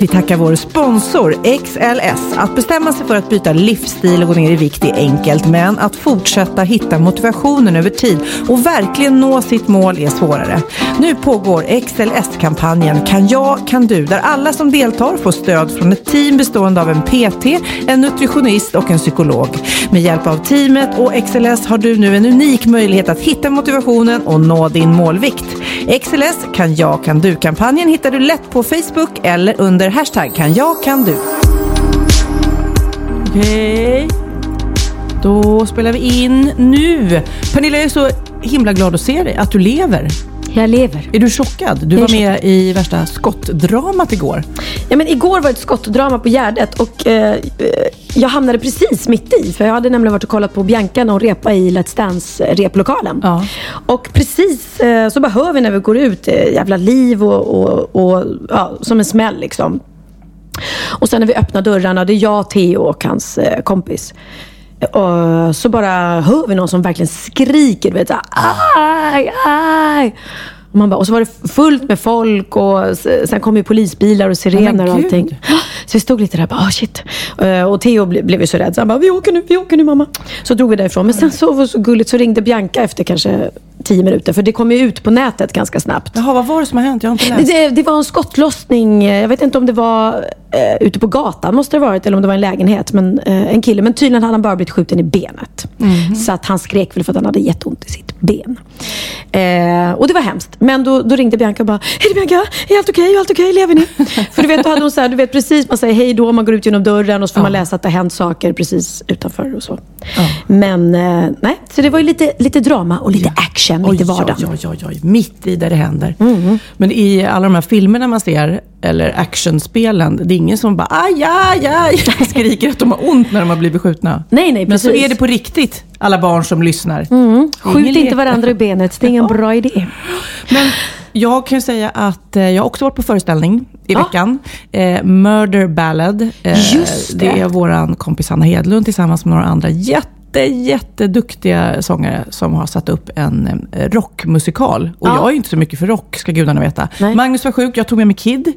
Vi tackar vår sponsor XLS. Att bestämma sig för att byta livsstil och gå ner i vikt är enkelt, men att fortsätta hitta motivationen över tid och verkligen nå sitt mål är svårare. Nu pågår XLS-kampanjen Kan jag, kan du, där alla som deltar får stöd från ett team bestående av en PT, en nutritionist och en psykolog. Med hjälp av teamet och XLS har du nu en unik möjlighet att hitta motivationen och nå din målvikt. XLS Kan jag, kan du-kampanjen hittar du lätt på Facebook eller under hashtag kan jag, kan du. Okej. Då spelar vi in nu. Pernilla, jag är så himla glad att se dig, att du lever. Jag lever. Är du chockad? Du var med i värsta skottdramat igår. Ja, men igår var ett skottdrama på Gärdet och eh, eh, jag hamnade precis mitt i. För jag hade nämligen varit och kollat på Bianca när hon repade i Let's Dance-replokalen. Ja. Och precis eh, så bara hör vi när vi går ut, eh, jävla liv och, och, och ja, som en smäll liksom. Och sen när vi öppnar dörrarna, det är jag, Theo och hans eh, kompis. Och så bara hör vi någon som verkligen skriker, du vet aj, aj. Och, man bara, och så var det fullt med folk och sen kom ju polisbilar och sirener och allting. Så vi stod lite där och bara, oh shit. Eh, Och Theo ble, blev ju så rädd så han bara, vi åker nu, vi åker nu mamma. Så drog vi därifrån. Men sen så var det så gulligt så ringde Bianca efter kanske tio minuter. För det kom ju ut på nätet ganska snabbt. Jaha, vad var det som har hänt? Jag har inte läst. Det, det var en skottlossning. Jag vet inte om det var eh, ute på gatan, måste det varit, eller om det var en lägenhet. Men, eh, en kille. Men tydligen hade han bara blivit skjuten i benet. Så att han skrek väl för att han hade jätteont i sitt ben. Eh, och det var hemskt. Men då, då ringde Bianca och bara, hej Bianca, är allt okej? Är allt okej? Lever ni? för du vet, då hade hon så här, du vet precis, man säger hej då, man går ut genom dörren och så får man läsa att det har hänt saker precis utanför och så. Men eh, nej, så det var ju lite, lite drama och lite action mitt i vardagen. Oj, oj, oj, oj. Mitt i där det händer. Mm. Men i alla de här filmerna man ser, eller actionspelen, det är ingen som bara aj, aj, aj, skriker att de har ont när de har blivit skjutna. Nej, nej, Men så precis. är det på riktigt, alla barn som lyssnar. Ingen Skjut inte varandra i benet, det är ingen bra idé. Men jag kan säga att eh, jag också varit på föreställning i Ja. veckan. Eh, Murder Ballad. Eh, Just det. det är våran kompis Anna Hedlund tillsammans med några andra jätte, jätteduktiga sångare som har satt upp en eh, rockmusikal. Och Ja. jag är ju inte så mycket för rock, ska gudarna veta. Nej. Magnus var sjuk, jag tog med mig Kid.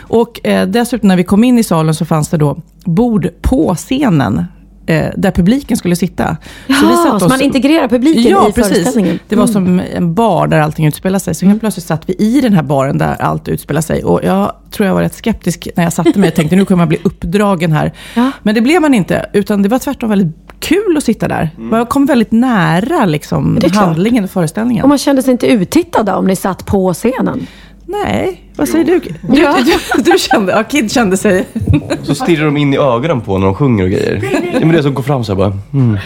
Och eh, dessutom när vi kom in i salen så fanns det då bord på scenen. Eh, där publiken skulle sitta. Jaha, så man integrerar publiken ja, i precis. föreställningen. Det var Mm. som en bar där allting utspelar sig. Så helt plötsligt satt vi i den här baren där allt utspelar sig. Och jag tror jag var rätt skeptisk när jag satte mig och tänkte nu kommer man bli uppdragen här. Ja. Men det blev man inte. Utan det var tvärtom väldigt kul att sitta där. Man kom väldigt nära liksom, handlingen och föreställningen. Och man kände sig inte uttittad om ni satt på scenen. Nej, vad säger du? Du, Ja. du, du kände, ja, Kid kände sig... Så stirrar de in i ögonen på när de sjunger och grejer. Ja, men det som går fram så här bara. Mm.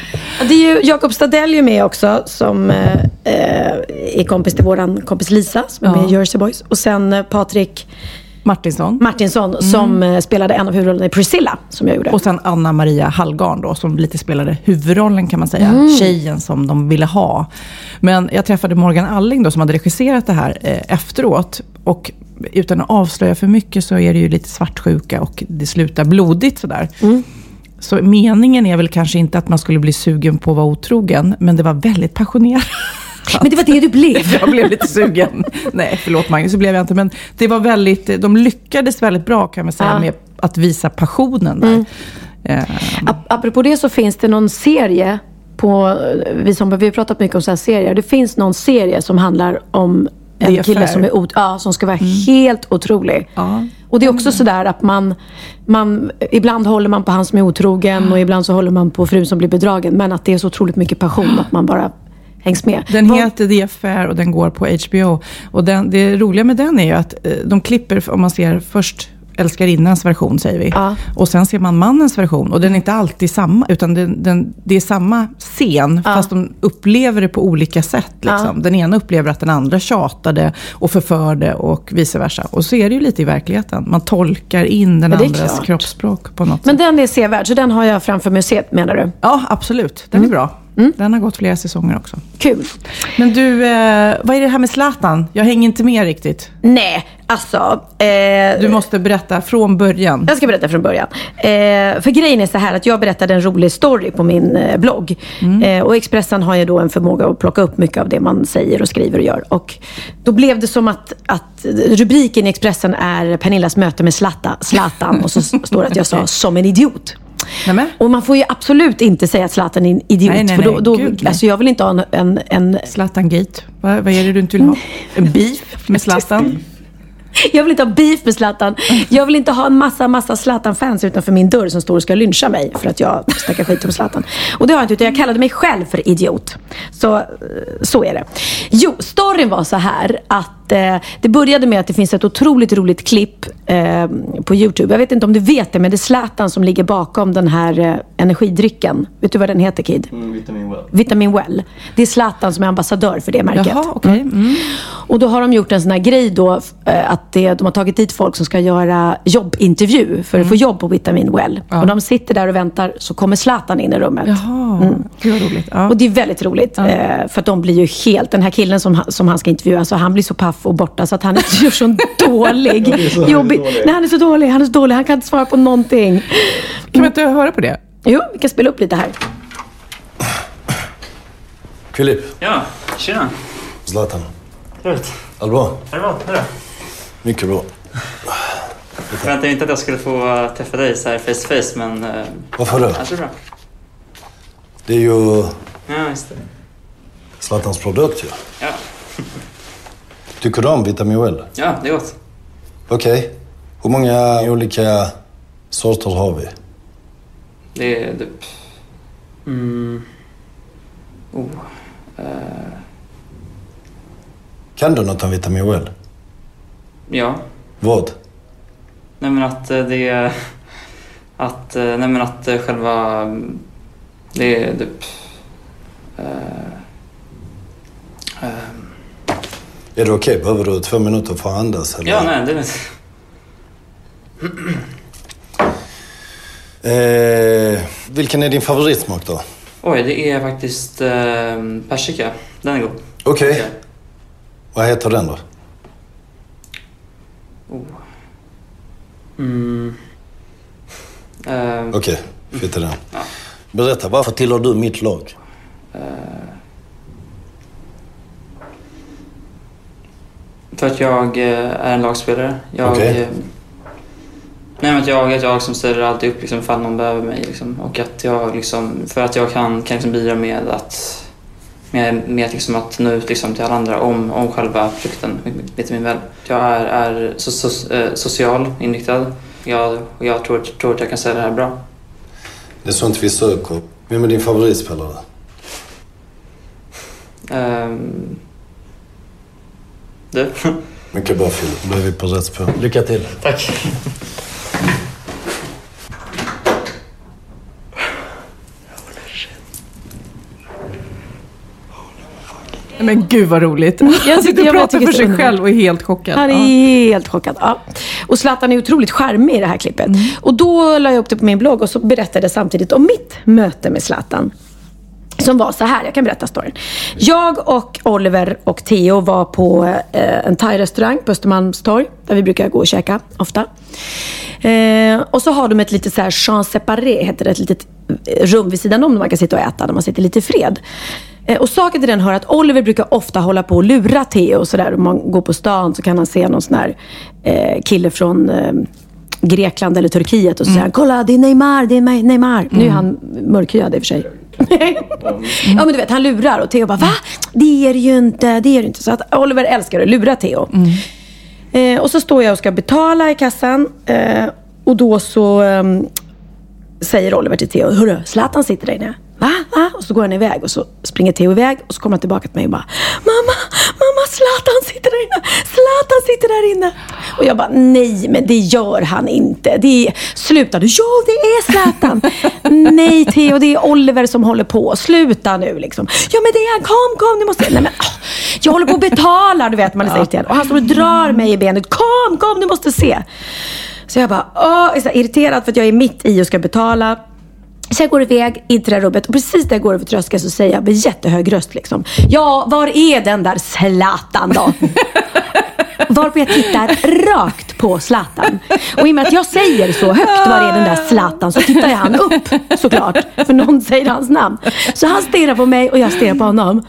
Det är ju Jakob Stadell är med också, som eh, eh, är kompis till våran kompis Lisa, som är Ja. med i Jersey Boys. Och sen eh, Patrik Martinsson. Martinsson, som eh, spelade en av huvudrollerna i Priscilla, som jag gjorde. Och sen Anna Maria Hallgarn då, som lite spelade huvudrollen kan man säga. Mm. Tjejen som de ville ha. Men jag träffade Morgan Alling då, som hade regisserat det här eh, efteråt. Och utan att avslöja för mycket så är det ju lite svartsjuka och det slutar blodigt sådär. Mm. Så meningen är väl kanske inte att man skulle bli sugen på att vara otrogen, men det var väldigt passionerat. Men det var det du blev. Jag blev lite sugen. Nej, förlåt Magnus, så blev jag inte. Men det var väldigt, de lyckades väldigt bra kan man säga Ja. med att visa passionen där. Eh, Ap- apropå det så finns det någon serie på, vi, som, vi har pratat mycket om så här serier. Det finns någon serie som handlar om en kille som är ot- ja, som ska vara helt otrolig. Ja. Och det är också sådär att man, man, ibland håller man på han som är otrogen och ibland så håller man på frun som blir bedragen. Men att det är så otroligt mycket passion att man bara hängs med. Den Vad- heter The Affair och den går på HBO. Och den, det roliga med den är ju att eh, de klipper, om man ser först älskarinnans version säger vi. Ja. Och sen ser man mannens version. Och den är inte alltid samma, utan den, den, det är samma scen. Fast de upplever det på olika sätt. Liksom. Den ena upplever att den andra tjatade och förförde och vice versa. Och så är det ju lite i verkligheten. Man tolkar in den Ja, andras kroppsspråk på något Men sätt. den är sevärd, så den har jag framför se, menar du? Ja, absolut. Den är bra. Den har gått flera säsonger också. Kul. Men du, eh, vad är det här med Zlatan? Jag hänger inte med riktigt. Nej, alltså. Eh, Du måste berätta från början. Jag ska berätta från början. Eh, för grejen är så här att jag berättade en rolig story på min eh, blogg. Eh, och Expressen har ju då en förmåga att plocka upp mycket av det man säger och skriver och gör. Och då blev det som att, att rubriken i Expressen är Pernillas möte med Zlatan. Zlatan och så står det att jag sa som en idiot. Nämen. Och man får ju absolut inte säga att Zlatan är en idiot. Nej, nej, för då, nej. då, Gud, nej. alltså jag vill inte ha en, en, en Zlatan-gate. Vad, vad är det du inte vill ha? En beef med Zlatan? Jag vill inte ha beef med Zlatan. Jag vill inte ha en massa, massa Zlatan-fans utanför min dörr som står och ska lyncha mig för att jag snackar skit om Zlatan. Och det har jag inte, utan jag kallade mig själv för idiot. Så, eh, så är det. Jo, storyn var så här att eh, det började med att det finns ett otroligt roligt klipp eh, på YouTube. Jag vet inte om du vet det, men det är Zlatan som ligger bakom den här eh, energidrycken. Vet du vad den heter, Kid? Vitamin well. Vitamin Well. Det är Zlatan som är ambassadör för det märket. Jaha, okej. Mm. Och då har de gjort en sån här grej då, eh, att det, de har tagit dit folk som ska göra jobbintervju för att få jobb på Vitamin Well. Och de sitter där och väntar, så kommer Zlatan in i rummet. Jaha, gud vad roligt. Ja. Och det är väldigt roligt. Eh, för att de blir ju helt, den här killen som, han- som han ska intervjua, alltså han blir så paff och borta så att han är så dålig. Jobbig. Nej, han är så dålig, han är så dålig, han kan inte svara på någonting. Kan vi inte höra på det? Jo, vi kan spela upp lite här. Filip, Ja, tjena. Zlatan. Trevligt. Allt bra? Är det Mycket bra. Jag förväntade mig inte att jag skulle få träffa dig så här face to face, men... eh, Varför då? Jag tror bra. Det är ju Ja, just det. Zlatans produkt ju. Ja, Tycker du om Vitamin Well? ja det är gott. Okej. Hur många olika sorter har vi? Det är typ... Mm. Oh. eh, Kan du något om Vitamin Well? Ja. Vad? Nej men att eh, det. Att... eh, Nej men att eh, själva... mm, Det är typ... eh, eh, Är det okej? Behöver du två minuter för att andas? Eller? ja, nej, det är lite... Eh, vilken är din favoritsmak då? Oj, det är faktiskt eh, persika. Den är god. Okej. Vad heter den då? Mm. Eh, Okej, skit i den. Berätta, varför tillhör du mitt lag? För att jag eh, är en lagspelare. Jag, eh, Nej men att jag är ett jag som ställer alltid upp liksom, ifall någon behöver mig. Liksom. Och att jag liksom, för att jag kan, kan liksom bidra med att med, med liksom att nå ut liksom till alla andra om, om själva produkten, Vitamin Well. Jag är, är so, so, eh, social inriktad. Jag, jag tror, tror att jag kan säga det här bra. Det är sånt vi söker. Vem är din favoritspelare? Ehm, du? Mycket bra Filip, då är vi på rätt spår. Lycka till. Tack. Men gud vad roligt. Jag Han sitter och pratar för sig själv och är helt chockad. Han är Ja. helt chockad. Ja. Och Zlatan är otroligt charmig i det här klippet. Och då la jag upp det på min blogg och så berättade jag samtidigt om mitt möte med Zlatan. Som var så här, jag kan berätta storyn. Jag och Oliver och Theo var på eh, en thai-restaurang på Östermalmstorg. Där vi brukar gå och käka ofta. Eh, och så har de ett litet så här champ séparé, heter det. Ett litet rum vid sidan om där man kan sitta och äta, där man sitter lite i fred. Eh, och saken till den hör att Oliver brukar ofta hålla på och lura Theo. Och så där. Om man går på stan så kan han se någon sån här eh, kille från eh, Grekland eller Turkiet och så säger han kolla det är Neymar, det är Neymar. Nu är han mörkhyad i och för sig. Ja men du vet, han lurar och Theo bara va? Det är det ju inte, det är det inte. Så att Oliver älskar att lura Theo. Eh, och så står jag och ska betala i kassan. Eh, och då så ehm, säger Oliver till Theo, hörru, Zlatan sitter där inne. Va? Va? Och så går han iväg och så springer Theo iväg och så kommer han tillbaka till mig och bara Mamma, mamma, Zlatan sitter där inne! Zlatan sitter där inne! Och jag bara, nej men det gör han inte. Det är, sluta nu. Jo, det är Zlatan! nej Theo, det är Oliver som håller på. Sluta nu liksom. Ja men det är han, kom, kom, du måste... Nej men, åh, jag håller på att betala, du vet man är så irriterad. Och han står och drar mig i benet. Kom, kom, du måste se! Så jag bara, åh, jag är så irriterad för att jag är mitt i och ska betala. Så jag går iväg in till det här rummet och precis när jag går över tröskeln så säger jag med jättehög röst liksom. Ja, var är den där Zlatan då? Varpå jag tittar rakt på Zlatan. Och i och med att jag säger så högt var är den där Zlatan så tittar jag han upp såklart. För någon säger hans namn. Så han stirrar på mig och jag stirrar på honom.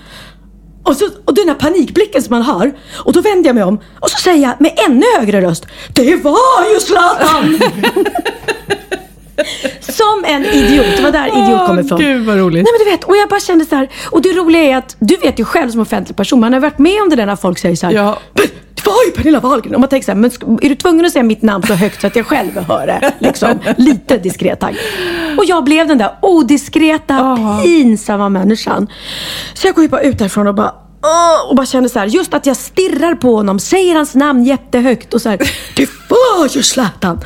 Och, så, och den här panikblicken som man har. Och då vänder jag mig om och så säger jag med ännu högre röst. Det var ju Zlatan! Som en idiot. Det var där idiot kom ifrån. Gud vad roligt. Nej men du vet, och jag bara kände så här. Och det roliga är att du vet ju själv som offentlig person, man har varit med om det där när folk säger så här. Ja. "Men Det var ju Pernilla Wahlgren. Och man tänker så här, men är du tvungen att säga mitt namn så högt så att jag själv hör det? Liksom. Lite diskret tack. Och jag blev den där odiskreta, pinsamma människan. Så jag går ju bara ut därifrån och bara Åh, och bara kände så här, just att jag stirrar på honom, säger hans namn jättehögt och så här, det var ju Zlatan.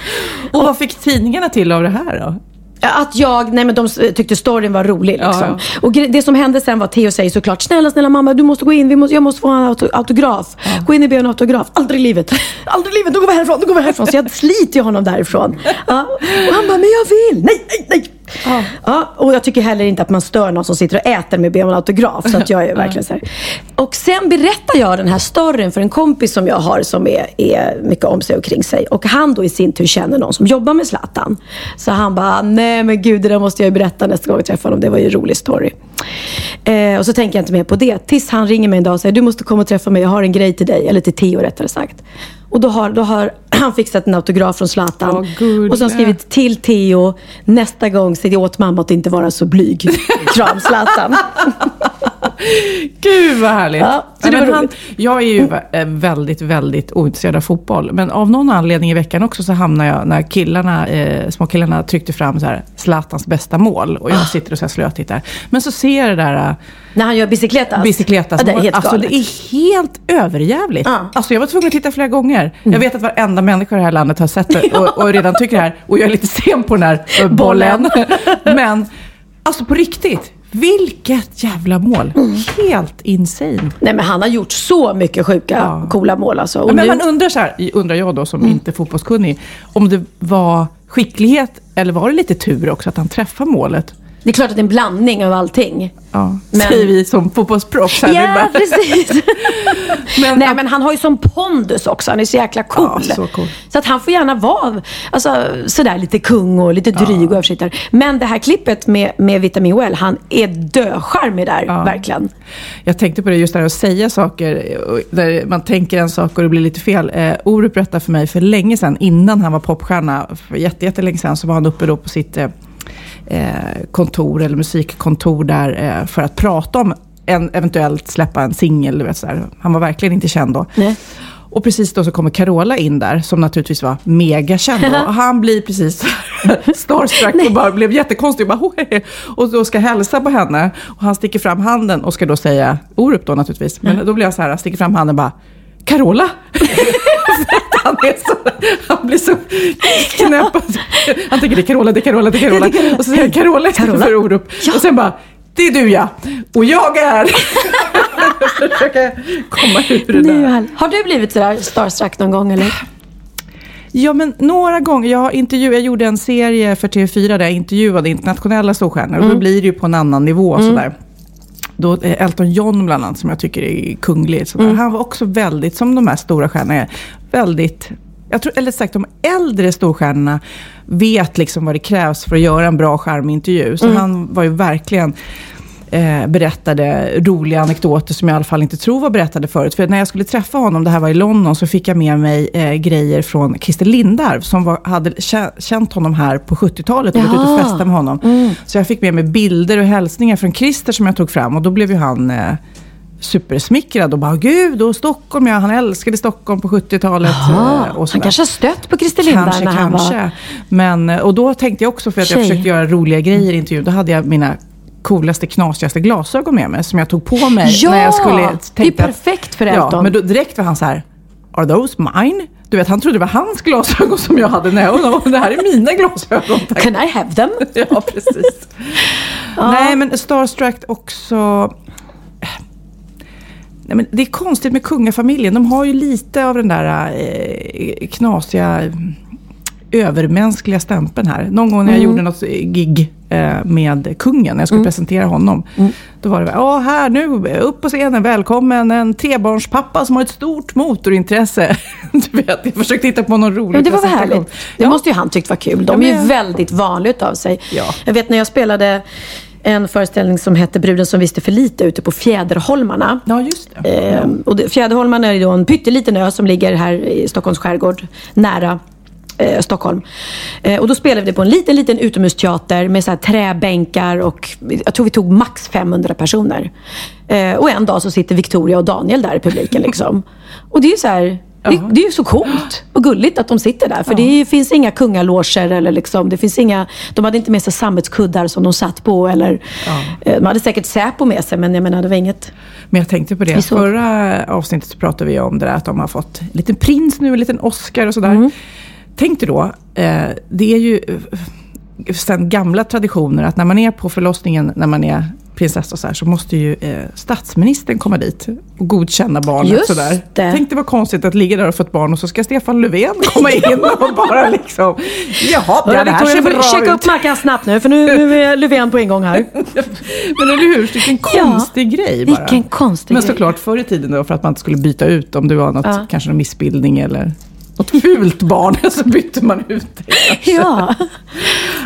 Och vad fick tidningarna till av det här då? Att jag, nej men de tyckte storyn var rolig liksom. Ja, Och gre- det som hände sen var att Theo säger såklart, snälla snälla mamma du måste gå in, vi måste, jag måste få en auto, autograf. Gå in och be en autograf. Aldrig i livet. Aldrig i livet, då går vi härifrån, då går vi härifrån. Så jag sliter ju honom därifrån. Ja. Och han bara, men jag vill. Nej, nej, nej. Ja. och jag tycker heller inte att man stör någon som sitter och äter med be om en autograf. Så att jag är verkligen så här. Och sen berättar jag den här storyn för en kompis som jag har som är, är mycket om sig och kring sig. Och han då i sin tur känner någon som jobbar med Zlatan. Så han bara, nej men gud det där måste jag ju berätta nästa gång jag träffar honom. Det var ju en rolig story. Eh, och så tänker jag inte mer på det. Tills han ringer mig en dag och säger, du måste komma och träffa mig. Jag har en grej till dig. Eller till Theo rättare sagt. Och då har, då har han fixat en autograf från Zlatan. Gulle. och så har skrivit till Theo. Nästa gång säg åt mamma att inte vara så blyg. Kram Zlatan. Gud vad härligt. Ja, så men han, jag är ju eh, väldigt, väldigt ointresserad av fotboll. Men av någon anledning i veckan också så hamnar jag när killarna, eh, små killarna tryckte fram så här, Zlatans bästa mål. Och Ah. jag sitter och så slötittar. Men så ser jag det där eh, När han gör bicicletas. bicicletas Ja, det är helt Alltså galet. det är helt överjävligt. Ja. Mm. Alltså jag var tvungen att titta flera gånger. Jag vet att varenda människa i det här landet har sett det och, och redan tycker det här. Och jag är lite sen på den här eh, bollen. Men alltså på riktigt. Vilket jävla mål. Mm. Helt insane. Nej men han har gjort så mycket sjuka, Ja. coola mål alltså. Och Men nu, man undrar så här, undrar jag då som inte är fotbollskunnig, om det var skicklighet eller var det lite tur också att han träffade målet? Det är klart att det är en blandning av allting. Ja, Men- säger vi som fotbollsproffs. här. Ja, bara- precis. Men, Nej men han har ju sån pondus också. Han är så jäkla cool. Ja, så cool. Så att han får gärna vara alltså, sådär lite kung och lite dryg och översittare. Men det här klippet med, med Vitamin Well, han är döcharmig där, Ja. verkligen. Jag tänkte på det just där att säga saker, och där man tänker en sak och det blir lite fel. Eh, Orup berättade för mig för länge sedan, innan han var popstjärna, för jätte, jättelänge sedan, så var han uppe då på sitt eh, kontor, eller musikkontor där, eh, för att prata om en, eventuellt släppa en singel. Han var verkligen inte känd då. Nej. Och precis då så kommer Carola in där, som naturligtvis var megakänd. Och han blir precis starstruck och bara blev jättekonstig. Och, bara, "Oj." och då ska hälsa på henne. Och han sticker fram handen och ska då säga Orup då naturligtvis. Men då blir jag så här, sticker fram handen och bara Carola? Han, är så, han blir så knäpp. Han tänker det är Carola, det är Carola, det är Carola. Och så säger han Carola istället för Orup. Och sen bara, det är du ja. Och jag är... Försöka komma ur det Det är där. Har du blivit sådär starstruck någon gång eller? Ja, men några gånger. Jag, intervju, jag gjorde en serie för TV4 där jag intervjuade internationella storstjärnor. Och då Mm. blir det ju på en annan nivå. Sådär. Då, eh, Elton John bland annat, som jag tycker är kunglig. Sådär. Mm. Han var också väldigt, som de här stora stjärnorna är, väldigt... Jag tror, eller sagt, de äldre storstjärnorna vet liksom vad det krävs för att göra en bra charmintervju. Så Mm. han var ju verkligen eh, berättade roliga anekdoter som jag i alla fall inte tror var berättade förut. För när jag skulle träffa honom, det här var i London, så fick jag med mig eh, grejer från Christer Lindarw som var, hade kä- känt honom här på 70-talet och gått ut och festat med honom. Så jag fick med mig bilder och hälsningar från Christer som jag tog fram och då blev ju han eh, supersmickrad och bara gud, och Stockholm, ja, han älskade Stockholm på 70-talet. Jaha, eh, och han kanske har stött på Christer Lindberg Kanske, när han kanske. var... Men, och då tänkte jag också, för att jag Tjej. försökte göra roliga grejer i intervjun, då hade jag mina coolaste, knasigaste glasögon med mig som jag tog på mig Ja, när jag skulle... det är perfekt för Ja, Elton. men då, direkt var han så här, are those mine? Du vet, han trodde det var hans glasögon som jag hade jag och det här är mina glasögon. tack. Can I have them? Ja, precis. Nej, men Starstruck också... Nej, men det är konstigt med kungafamiljen. De har ju lite av den där eh, knasiga eh, övermänskliga stämpeln här. Någon gång när jag gjorde något gig eh, med kungen, när jag skulle presentera honom. Då var det, ja här nu, upp på scenen, välkommen en trebarnspappa som har ett stort motorintresse. Du vet, jag försökte hitta på någon rolig Men det var väl härligt. Det Ja. måste ju han tyckt var kul. De Ja, är ju väldigt vanligt av sig. Ja. Jag vet när jag spelade en föreställning som hette Bruden som visste för lite ute på Fjäderholmarna. Ja, just det. Ehm, och det, Fjäderholmarna är då en pytteliten ö som ligger här i Stockholms skärgård, nära eh, Stockholm. Eh, och då spelade vi det på en liten, liten utomhusteater med så här träbänkar och jag tror vi tog max 500 personer. Eh, och en dag så sitter Victoria och Daniel där i publiken liksom. Och det är så här, det, det är ju så coolt och gulligt att de sitter där. För det är, ju- finns inga kungaloger eller liksom, det finns inga, de hade inte med sig sammetskuddar som de satt på eller, eh, de hade säkert Säpo med sig men jag menar det var inget Men jag tänkte på det, förra avsnittet pratade vi om det där att de har fått en liten prins nu, en liten Oscar och sådär. Mm. Tänk dig då, eh, det är ju eh, sen gamla traditioner att när man är på förlossningen, när man är prinsessa så här, så måste ju eh, statsministern komma dit och godkänna barnet. Just sådär. det. Tänk det var konstigt att ligga där och få ett barn och så ska Stefan Löfven komma in och bara liksom, jaha, ja, det här ser bra checka ut. upp Mackan snabbt nu för nu, nu är Löfven på ingång här. Men eller hur, vilken konstig grej bara. Vilken konstig Men såklart förr i tiden då, för att man inte skulle byta ut om det var något, Ja. kanske någon missbildning eller något fult barn, så bytte man ut det. Ja.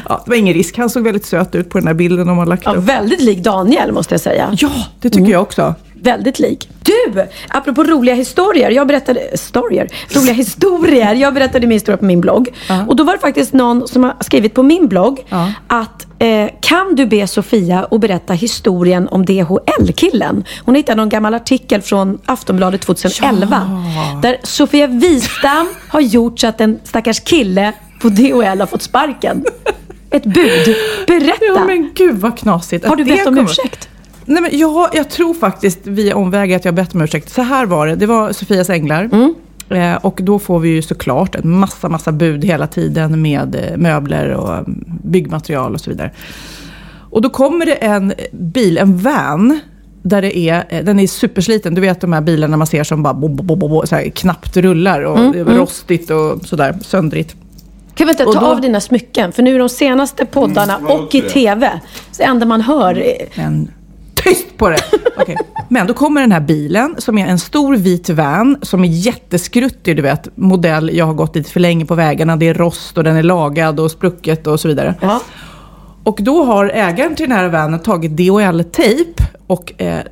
Ja, det var ingen risk, han såg väldigt söt ut på den här bilden de har lagt ja, upp. väldigt lik Daniel måste jag säga. Ja, det tycker jag också. Väldigt lik. Du! Apropå roliga historier. Jag berättade... Historier? Roliga historier. Jag berättade min historia på min blogg. Och då var det faktiskt någon som har skrivit på min blogg Ja. att eh, kan du be Sofia att berätta historien om DHL-killen? Hon hittade någon gammal artikel från Aftonbladet 2011. Där Sofia Wistam har gjort så att en stackars kille på DHL har fått sparken. Ett bud. Berätta! Ja men gud vad knasigt. har du bett om kommer- ursäkt? Nej, men jag, jag tror faktiskt via omvägar att jag har bett om ursäkt. Så här var det, det var Sofias änglar. Mm. Eh, och då får vi ju såklart en massa, massa bud hela tiden med eh, möbler och mm, byggmaterial och så vidare. Och då kommer det en bil, en van. Där det är, eh, den är supersliten. Du vet de här bilarna man ser som bara bo, bo, bo, bo, så här, knappt rullar och Mm, det är rostigt och sådär söndrigt. Kan vi inte ta då- av dina smycken? För nu i de senaste poddarna och i TV, så det enda man hör är... Men tyst på det! Okej. Men då kommer den här bilen som är en stor vit van som är jätteskruttig, du vet. Modell, jag har gått lite för länge på vägarna, det är rost och den är lagad och sprucket och så vidare. Ja. Och då har ägaren till den här vanen tagit DHL-tejp och eh, eh,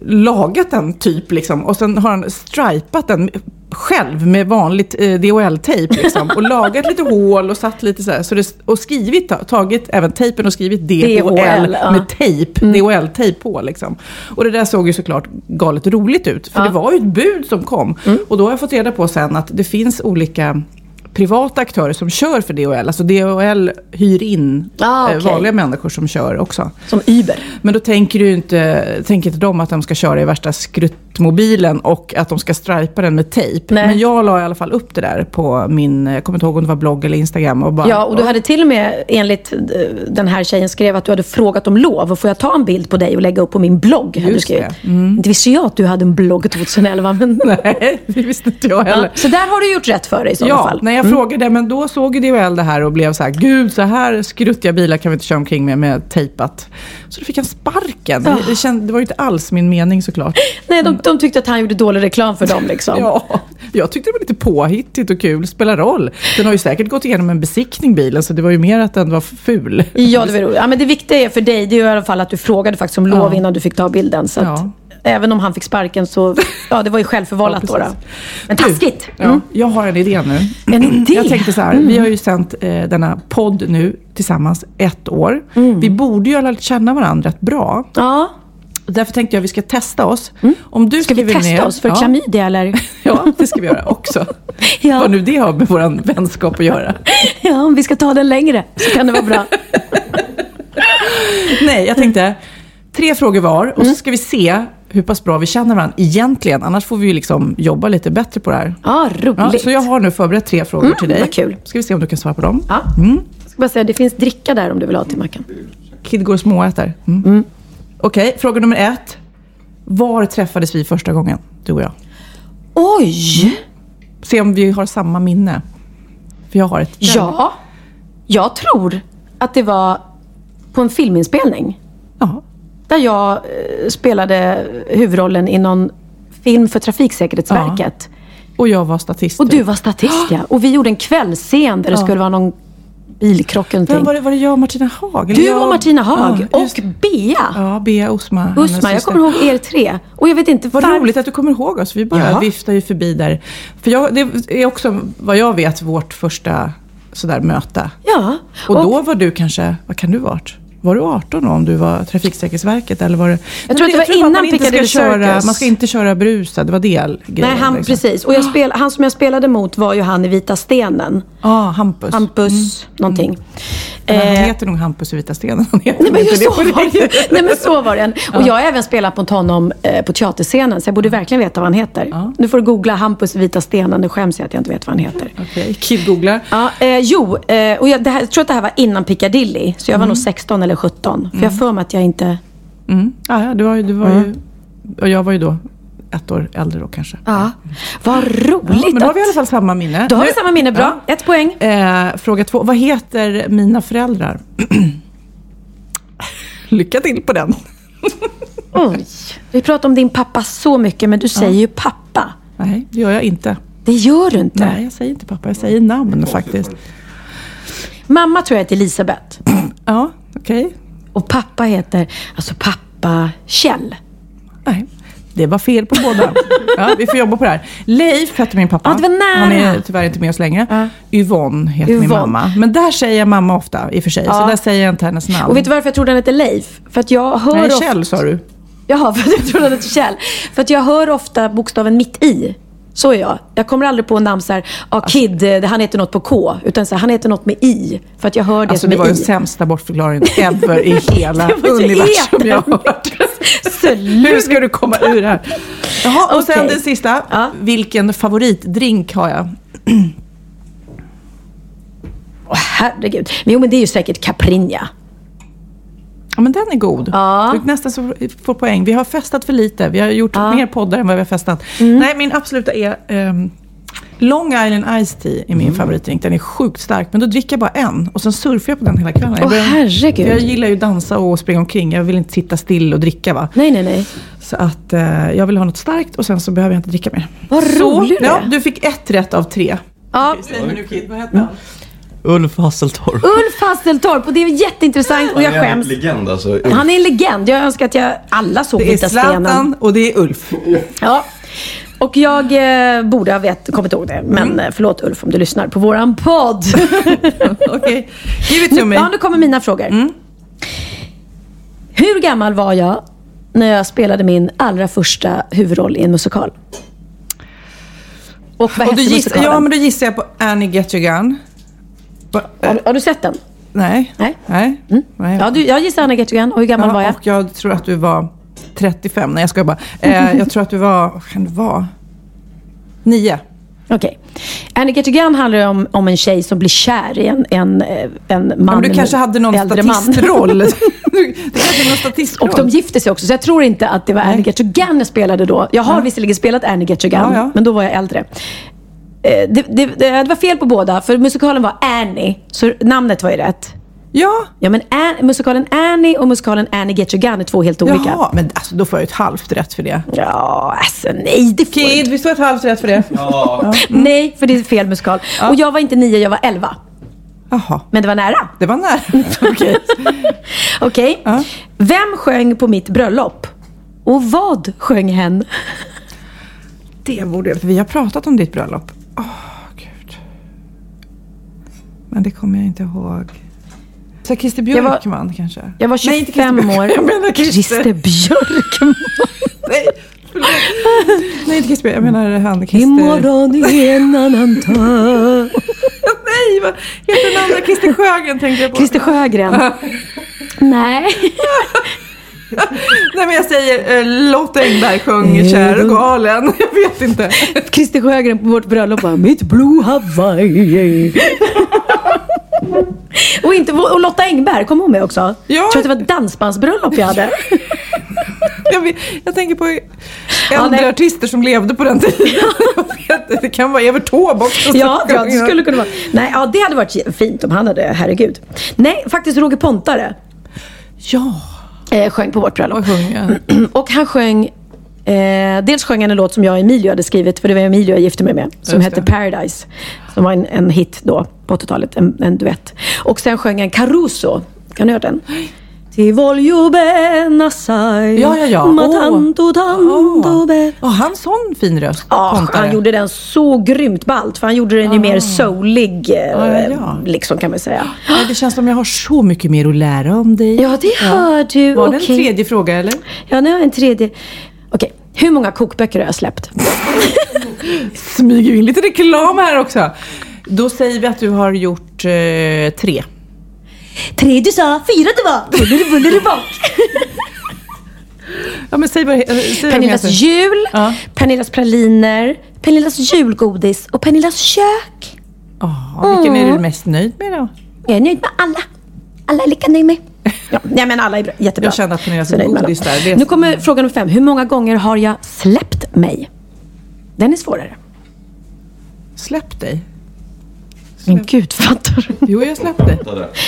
lagat den typ liksom. Och sen har han stripat den själv med vanligt eh, DHL-tejp liksom. Och lagat lite hål och satt lite så här. Så det, och skrivit, ta- tagit även tejpen och skrivit DHL, DHL, ja. med tejp, DHL-tejp på liksom. Och det där såg ju såklart galet roligt ut. För det var ju ett bud som kom. Och då har jag fått reda på sen att det finns olika privata aktörer som kör för DHL. Alltså DHL hyr in Ah, eh, okej. vanliga människor som kör också. Som Uber. Men då tänker du inte, tänker inte de att de ska köra i värsta skruttmobilen och att de ska stripa den med tejp. Nej. Men jag la i alla fall upp det där på min, jag kommer inte ihåg om det var blogg eller Instagram. Och bara, Ja, och du hade till och med, enligt eh, den här tjejen skrev att du hade frågat om lov. Och får jag ta en bild på dig och lägga upp på min blogg? hade du skrivit. det. Mm. Inte visste jag att du hade en blogg 2011. Men... Nej, det visste inte jag heller. Ja, så där har du gjort rätt för dig i sådana Ja, fall. när jag frågade, men då såg ju DHL det här och blev så här, gud så här skruttiga bilar kan vi inte köra omkring med, med tejpat. Så då fick han sparken. Ah. Det, det, känd, det var ju inte alls min mening såklart. Nej, de de tyckte att han gjorde dålig reklam för dem liksom. Ja, jag tyckte det var lite påhittigt och kul. Spelar roll. Den har ju säkert gått igenom en besiktning bilen, så det var ju mer att den var ful. Ja, det var roligt. Ja, men det viktiga är för dig, det är ju i alla fall att du frågade faktiskt om lov Ja. innan du fick ta bilden. Så Ja. Även om han fick sparken så, ja det var ju självförvållat Ja, då, då. Men taskigt! Ja, Mm. jag har en idé nu. En idé? Jag tänkte så här, vi har ju sänt eh, denna podd nu tillsammans ett år. Mm. Vi borde ju ha lärt känna varandra rätt bra. Ja, Därför tänkte jag att vi ska testa oss. Om du ska vi testa ner, oss för ja, klamydia eller? Ja, det ska vi göra också. Ja. Vad nu det har med vår vänskap att göra. Ja, om vi ska ta den längre så kan det vara bra. Nej, jag tänkte tre frågor var och Mm. så ska vi se hur pass bra vi känner varandra egentligen. Annars får vi ju liksom jobba lite bättre på det här. Ja, roligt. Ja, så jag har nu förberett tre frågor till dig. vad kul. Ska vi se om du kan svara på dem. Ja. Jag ska bara säga, det finns dricka där om du vill ha till mackan. Kid går och småäter. Mm. Okej, fråga nummer ett. Var träffades vi första gången, du och jag? Oj! Se om vi har samma minne. För jag har ett. Ja, jag tror att det var på en filminspelning. Ja. Där jag eh, spelade huvudrollen i någon film för Trafiksäkerhetsverket. Och jag var statist. Och du var statist ja. Och vi gjorde en kvällsscen där det skulle vara någon bilkrock eller någonting. var det, var det jag och Martina Haag? Du och Martina Haag Ja, och. Bea. Ja, Bea hennes Usma, jag kommer ihåg er tre. Och jag vet inte Vad varför- roligt att du kommer ihåg oss. Vi bara Ja. viftar ju förbi där. För jag, det är också, vad jag vet, vårt första sådär möte. Ja. Och, då var du kanske, vad kan du varit? Var du 18 då, om du var Trafiksäkerhetsverket? Eller var det, Jag tror att det var innan man inte ska Piccadilly köra, Circus. Man ska inte köra brusad, det var det grejen. Nej, han, liksom. precis. Och jag spel, han som jag spelade mot var ju han i Vita stenen. Ja, Hampus. Hampus någonting. Men han Eh, heter nog Hampus i Vita stenen. Han heter Nej men, inte det så var det. Nej men så var det. Och jag har även spelat mot honom eh, på teaterscenen, så jag borde verkligen veta vad han heter. Ja. Nu får du googla Hampus i Vita stenen, nu skäms jag att jag inte vet vad han heter. Okej, Kid googlar. Ja, eh, jo, eh, och jag, här, jag tror att det här var innan Piccadilly, så jag var nog 16 eller 17. För jag har för mig att jag inte... Mm. Ja, ja, du var, ju- du var ju... Och jag var ju då ett år äldre då kanske. Ja, vad roligt Ja, men då har vi i alla fall samma minne. Då har vi samma minne, bra. Ett poäng. Ja. Eh, fråga två. Vad heter mina föräldrar? Lycka till på den. Oj. Vi pratar om din pappa så mycket, men du säger ju pappa. Nej, det gör jag inte. Det gör du inte. Nej, jag säger inte pappa. Jag säger namn faktiskt. Mamma tror jag heter Elisabeth. Ja, okej. Och pappa heter, alltså pappa Kjell. Nej, det var fel på båda. Ja, vi får jobba på det här. Leif hette min pappa. Ja, det var nära. Han är tyvärr inte med oss längre. Ja. Yvonne heter min Yvonne. mamma. Men där säger jag mamma ofta i och för sig. Så Ja. där säger jag inte hennes namn. Och vet du varför jag tror den heter Leif? För att jag hör Nej, ofta... Kjell sa du. Jaha, för att jag tror den heter Kjell. För att jag hör ofta bokstaven mitt i. Så är jag. Jag kommer aldrig på namn så här, ah, Kid, eh, han heter något på K. Utan så här, han heter något med i. För att jag hör det Alltså som det var den sämsta bortförklaringen ever i hela universum jag har hört. Hur ska du komma ur det här? Jaha, och sen Okej. den sista. Ja. Vilken favoritdrink har jag? Åh, herregud. Men jo, men det är ju säkert Caprinja. Ja, men den är god. Ja. Du nästan så får poäng. Vi har festat för lite. Vi har gjort mer poddar än vad vi har festat. Mm. Nej, min absoluta är ehm, Long Island Ice Tea är min favoritdrink. Den är sjukt stark, men då dricker jag bara en. Och sen surfar jag på den hela kvällen. Jag Åh, börjar- herregud. Jag gillar ju dansa och springa omkring. Jag vill inte sitta still och dricka va. Nej, nej, nej. Så att eh, jag vill ha något starkt och sen så behöver jag inte dricka mer. Vad så, rolig du ja. Du fick ett rätt av tre. Ja, Säg nu Kid, vad heter han? Ulf Hasseltorp. Ulf Hasseltorp och det är jätteintressant och jag skäms. legend alltså. Han är en legend. Jag önskar att jag alla såg Det är Vita stenen. Zlatan och det är Ulf. Ja. Och jag eh, borde ha vet, kommit ihåg det. Men eh, förlåt Ulf om du lyssnar på våran podd. Okej, give it to me. ja, nu kommer mina frågor. Hur gammal var jag när jag spelade min allra första huvudroll i en musikal? Och vad Och hette du gissar, musikalen? ja, men då gissar jag på Annie Get Your Gun. Har, du- har du sett den? Nej. Nej. Nej. Nej. Ja, du, jag gissar Anna Gettugan. Och hur gammal Ja, var jag? Och jag tror att du var 35. Nej, jag ska bara. Eh, jag tror att du var, vad kan du vara? Nio. Okej. Annie Gettugan handlar om, om en tjej som blir kär i en, en, eh, en man. Ja, men du kanske hade någon statistroll. Statistroll. Och de gifte sig också, så jag tror inte att det var Annie Gettugan jag spelade då. Jag har visserligen spelat Annie Gettugan, Ja, ja. men då var jag äldre. Eh, Det, det, det, var fel på båda, för musikalen var Annie, så namnet var ju rätt. Ja. Ja, men An- musikalen Annie och musikalen Annie Get Your Gun är två helt olika. Jaha, men alltså, då får jag ett halvt rätt för det. Ja, alltså nej. Det får Kid, vi får ett halvt rätt för det. Ja. Nej, för det är fel musikal. Och jag var inte nio, jag var elva. Jaha, Men det var nära. det var nära. Okej. Okej. Ja. Vem sjöng på mitt bröllop? Och vad sjöng hen? Det borde jag, för vi har pratat om ditt bröllop. Åh, gud. Men det kommer jag inte ihåg. Så Christer Jag var- Björkman kanske? Jag var Nej, inte 25 Christer år. Jag menar Christer. Christer Björkman. Nej. Nej, inte Christer. Jag menar han Christer... Imorgon är en annan dag. Nej, vad heter den andra? Christer Sjögren tänkte jag på. Christer Sjögren. Nej. Nej, men jag säger uh, Lotta Engberg sjöng Kär och galen. Jag vet inte. Christer Sjögren på vårt bröllop bara Mitt blue Hawaii. och, inte, och Lotta Engberg, kom hon med också? Ja. Jag tror att det var ett dansbandsbröllop jag hade. Jag, jag tänker på äldre nej. artister som levde på den tiden. Vet, det kan vara Evert Taube också. Ja, ja, det skulle kunna vara. Nej, ja, det hade varit fint om han hade, herregud. Nej, faktiskt Roger Pontare Ja, eh, sjöng på vårt bröllop. och sjöng jag. Och han sjöng, eh, dels sjöng han en låt som jag och Emilio hade skrivit, för det var Emilio jag gifte mig med, som hette. Paradise. Som var en, en hit då, på 80-talet, en, en duett. Och sen sjöng han Caruso, kan du höra den? Ti voglio bene assai, Ja, ja, ja. ma tanto, tanto Åh. bene. Och han sån fin röst. Ja, han gjorde den så grymt ballt, för han gjorde den ju mer soulig, eh, Ja, ja, ja. liksom kan man säga. Det känns som jag har så mycket mer att lära om dig. Ja, det hör du. Var det en tredje fråga eller? Ja, nu har jag en tredje. Okej, hur många kokböcker har jag släppt? Smyger in lite reklam här också. Då säger vi att du har gjort eh, tre. Tre du sa, fyra det var. Buller, buller, bak. Ja, men säg bara, eh, säg Pernillas jul, Ja. Pernillas praliner, Pernillas julgodis och Pernillas kök. Ja, vilken är du mest nöjd med då? Jag är nöjd med alla. Alla är lika nöjd med. Ja, nej, men alla är bra, jättebra. Jag kände att Pernillas godis där, det- Nu kommer fråga nummer fem. Hur många gånger har jag släppt mig? Den är svårare. Släpp dig. Men gud, fattar du? Jo, jag släppte.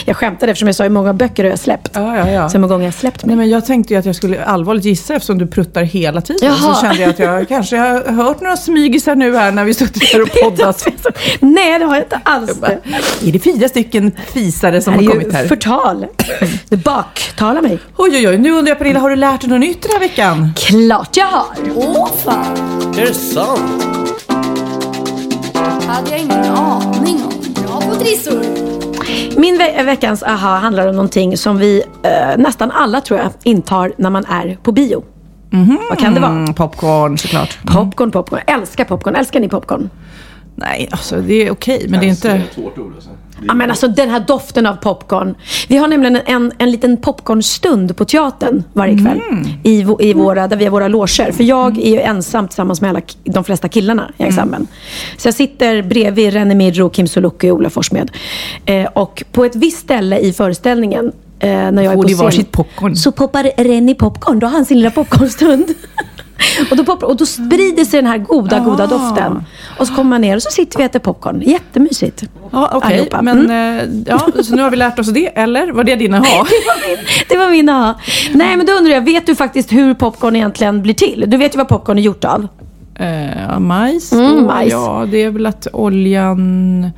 Jag skämtade eftersom jag sa hur många böcker har jag släppt. Ja, ja, ja. Så hur många gånger har jag släppt mig? Nej, men jag tänkte ju att jag skulle allvarligt gissa eftersom du pruttar hela tiden. Jaha. Så kände jag att jag kanske har hört några smygisar nu här när vi suttit här och poddat. Nej, det har jag inte alls. Det Är det fyra stycken fisare som här har är kommit ju här? förtal. Du baktalar mig. Oj, oj, oj. Nu undrar jag Pernilla, har du lärt dig något nytt den här veckan? Klart jag har. Åh fan, Är det sant? hade jag ingen aning om. Trissor. Min ve- veckans aha handlar om någonting som vi eh, nästan alla tror jag intar när man är på bio. Vad kan det vara? Mm, popcorn såklart. Popcorn, popcorn. Älskar popcorn. Älskar ni popcorn? Nej, alltså det är okej, men det är inte... svårt ord alltså. Ja, men alltså den här doften av popcorn. Vi har nämligen en, en, en liten popcornstund på teatern varje kväll. I, vo- i våra, där vi har våra loger. För jag är ju ensam tillsammans med alla, de flesta killarna i ensemblen. Så jag sitter bredvid René Midro, Kim Sulocki och Ola Forssmed. Eh, och på ett visst ställe i föreställningen eh, när jag är Får på de scen. varsitt popcorn? Så poppar Rennie popcorn. Då har han sin lilla popcornstund. och, då poppar, och då sprider sig den här goda, goda Ah. doften. Och så kommer man ner och så sitter vi och äter popcorn. Jättemysigt. Ja, okej. Men Mm. eh, ja, så nu har vi lärt oss det, eller? Var det dina ha? Det var min, det var min aha. Nej, men då undrar jag, vet du faktiskt hur popcorn egentligen blir till? Du vet ju vad popcorn är gjort av. Eh, majs? Mm, majs. Ja, det är väl att oljan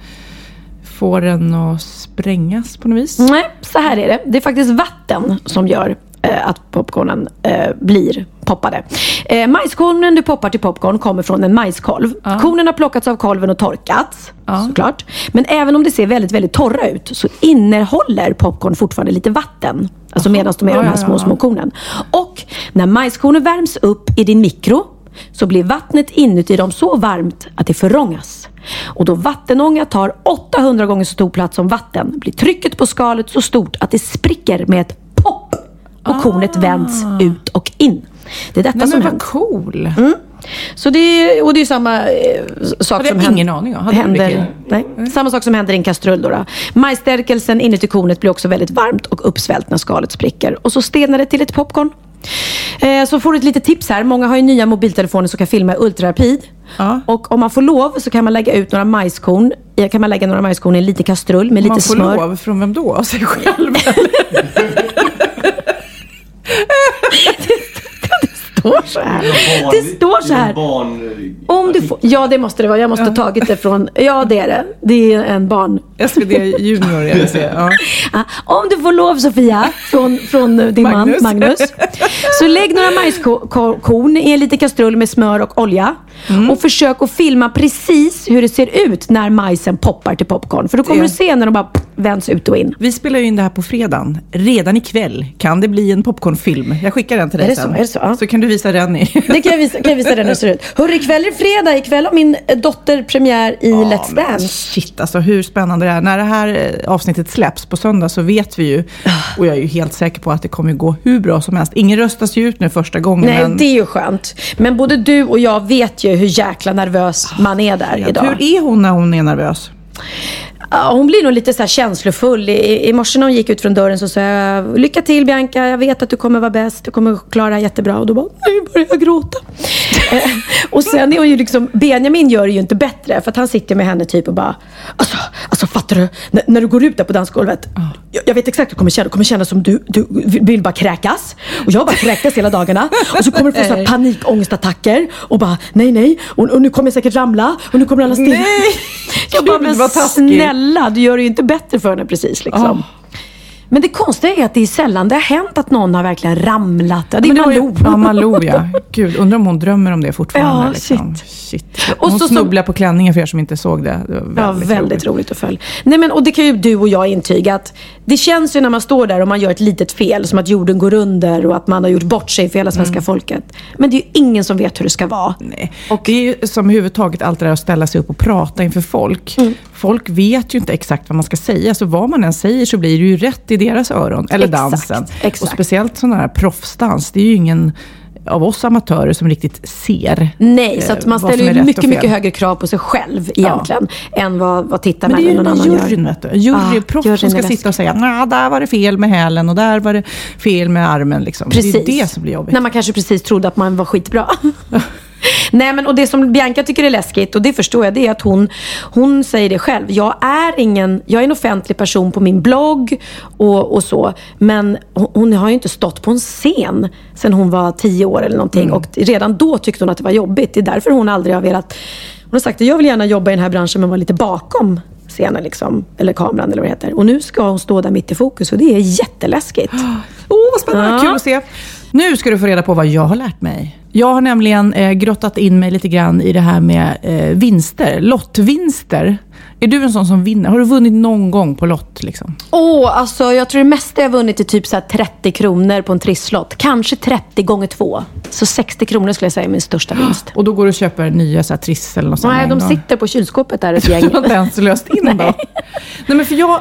får den att sprängas på något vis. Nej, så här är det. Det är faktiskt vatten som gör att popcornen eh, blir poppade. Eh, majskornen du poppar till popcorn kommer från en majskolv. Kornen har plockats av kolven och torkats, såklart. Men även om det ser väldigt, väldigt torra ut så innehåller popcorn fortfarande lite vatten. Alltså medan de är Ja, de här ja, små, ja. små kornen. Och när majskornen värms upp i din mikro så blir vattnet inuti dem så varmt att det förångas. Och då vattenånga tar 800 gånger så stor plats som vatten blir trycket på skalet så stort att det spricker med ett och kornet vänds ut och in. Det är detta Ah. Nej, som men vad händer. cool. Så det och det är samma eh, sak som ingen aning om. Hade händer. Nej, samma sak som händer i en kastrull. Då, då. Majsstärkelsen inuti kornet blir också väldigt varmt och uppsvällt när skalet spricker. Och så stelnar det till ett popcorn. Eh, så får du ett litet tips här. Många har ju nya mobiltelefoner som kan filma ultrarapid. Ja. Och om man får lov så kan man lägga ut några majskorn, kan man lägga några majskorn i en liten kastrull med Man lite får smör. lov, från vem då? Av sig själv? Det står så här. Det står så här. Om du får, ja, det måste det vara. Jag måste ha tagit det från... Ja, det är det. Det är en barn. SvD Junior, jag vill säga. Ja. Ja, om du får lov Sofia, från, från eh, din Magnus. man Magnus. Så lägg några majskorn i en liten kastrull med smör och olja. Mm. Och försök att filma precis hur det ser ut när majsen poppar till popcorn. För då kommer Det- du se när de bara vänds ut och in. Vi spelar ju in det här på fredagen. Redan ikväll kan det bli en popcornfilm. Jag skickar den till dig Är det sen. så? Är det så? Ja. så kan du visa den i... Det kan jag visa, kan jag visa dig hur det ser ut. Hörru, ikväll är fredag. Ikväll har min eh, dotter premiär i Let's men Dance. Shit, alltså hur spännande det är. När det här eh, avsnittet släpps på söndag så vet vi ju, och jag är ju helt säker på att det kommer gå hur bra som helst. Ingen röstas ju ut nu första gången. Nej, men det är ju skönt. Men både du och jag vet ju hur jäkla nervös man är där idag. Hur är hon när hon är nervös? Hon blir nog lite så känslofull. I, I morse när hon gick ut från dörren så sa jag Lycka till Bianca, jag vet att du kommer vara bäst. Du kommer klara jättebra. Och då bara, nu börjar jag gråta. eh, och sen är hon ju liksom, Benjamin gör det ju inte bättre. För att han sitter med henne typ och bara, alltså, alltså fattar du? N- när du går ut där på dansgolvet. Jag, jag vet exakt hur du kommer känna. Du kommer känna som du, du vill bara kräkas. Och jag bara kräktes hela dagarna. Och så kommer du få så här panikångestattacker. Och bara, nej nej. Och, och nu kommer jag säkert ramla. Och nu kommer alla stiga. Nej! Jag bara, men taskigt. Snälla, du gör det ju inte bättre för henne precis. Liksom. Men det konstiga är att det är sällan det har hänt att någon har verkligen ramlat. Ja, det är Malou. Ja, Malou ja. Gud, undrar om hon drömmer om det fortfarande. Ja, liksom. shit. Och Hon så som- snubblade på klänningen för er som inte såg det. det var väldigt, Ja, väldigt roligt, att följa. Nej, men, och det kan ju du och jag intyga att det känns ju när man står där och man gör ett litet fel, som att jorden går under och att man har gjort bort sig för hela svenska folket. Men det är ju ingen som vet hur det ska vara. Nej. Och det är ju som överhuvudtaget allt det där att ställa sig upp och prata inför folk. Mm. Folk vet ju inte exakt vad man ska säga, så vad man än säger så blir det ju rätt i deras öron. Eller Exakt, dansen. exakt. Och speciellt sån här proffsdans, det är ju ingen av oss amatörer som riktigt ser Nej, så eh, att man ställer är ju mycket, mycket högre krav på sig själv egentligen. Än vad, vad tittarna Men det är eller ju någon den annan juryn, gör. vet du. En juryproffs juryn som är ska sitta och säga nah, där var det fel med hälen och där var det fel med armen. Liksom. Precis. Det är ju det som blir jobbigt. När man kanske precis trodde att man var skitbra. Nej men och det som Bianca tycker är läskigt och det förstår jag det är att hon, hon säger det själv. Jag är ingen, jag är en offentlig person på min blogg och, och så. Men hon, har ju inte stått på en scen sen hon var tio år eller någonting. Mm. Och redan då tyckte hon att det var jobbigt. Det är därför hon aldrig har velat Hon har sagt att jag vill gärna jobba i den här branschen men vara lite bakom scenen liksom. Eller kameran eller vad det heter. Och nu ska hon stå där mitt i fokus och det är jätteläskigt. Åh, vad spännande. Ja. Kul att se. Nu ska du få reda på vad jag har lärt mig. Jag har nämligen eh, grottat in mig lite grann i det här med eh, vinster, lottvinster. Är du en sån som vinner? Har du vunnit någon gång på lott? Liksom? Åh, alltså jag tror det mesta jag vunnit är typ så här 30 kronor på en trisslott. Kanske 30 gånger två. Så 60 kronor skulle jag säga är min största vinst. Och då går du och köper nya så här, Triss eller något? Nej, de sitter på kylskåpet där ett gäng. Du har inte ens löst in då? Nej. men för jag,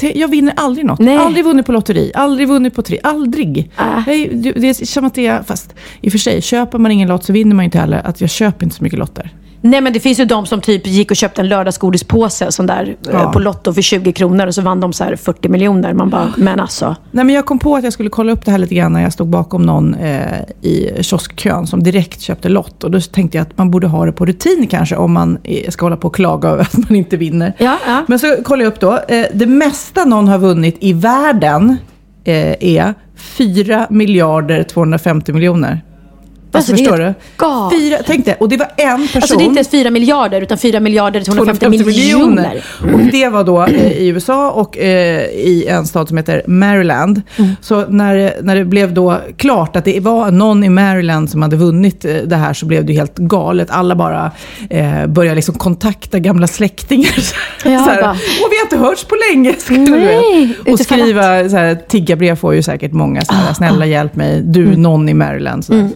eh, jag vinner aldrig något. Nej. Aldrig vunnit på lotteri, aldrig vunnit på tri, aldrig. Äh. Jag det är som att det är, fast i och för sig, köper man ingen lott så vinner man inte heller. Att jag köper inte så mycket lotter. Nej, men det finns ju de som typ gick och köpte en lördagsgodispåse sån där, eh, Ja. på Lotto för 20 kronor och så vann de så här 40 miljoner. Man bara, men alltså. Nej, men jag kom på att jag skulle kolla upp det här lite grann när jag stod bakom någon eh, i kioskkön som direkt köpte lott. Och då tänkte jag att man borde ha det på rutin kanske om man eh, ska hålla på och klaga över att man inte vinner. Ja, ja. Men så kollade jag upp då. Eh, det mesta någon har vunnit i världen eh, är 4 miljarder 250 miljoner. Alltså, Alltså, förstår du? Fyra, tänk dig, och det var en person. Alltså det är inte ens 4 miljarder utan 4 miljarder 250 miljoner. Och det var då eh, i USA och eh, i en stad som heter Maryland. Mm. Så när, när det blev då klart att det var någon i Maryland som hade vunnit eh, det här så blev det helt galet. Alla bara eh, började liksom kontakta gamla släktingar. Ja, så här, och vi har inte hörts på länge. Nej, och skriva så här, tiggarbrev får ju säkert många. Så Ah, här, Snälla hjälp mig, du Mm. någon i Maryland. Så.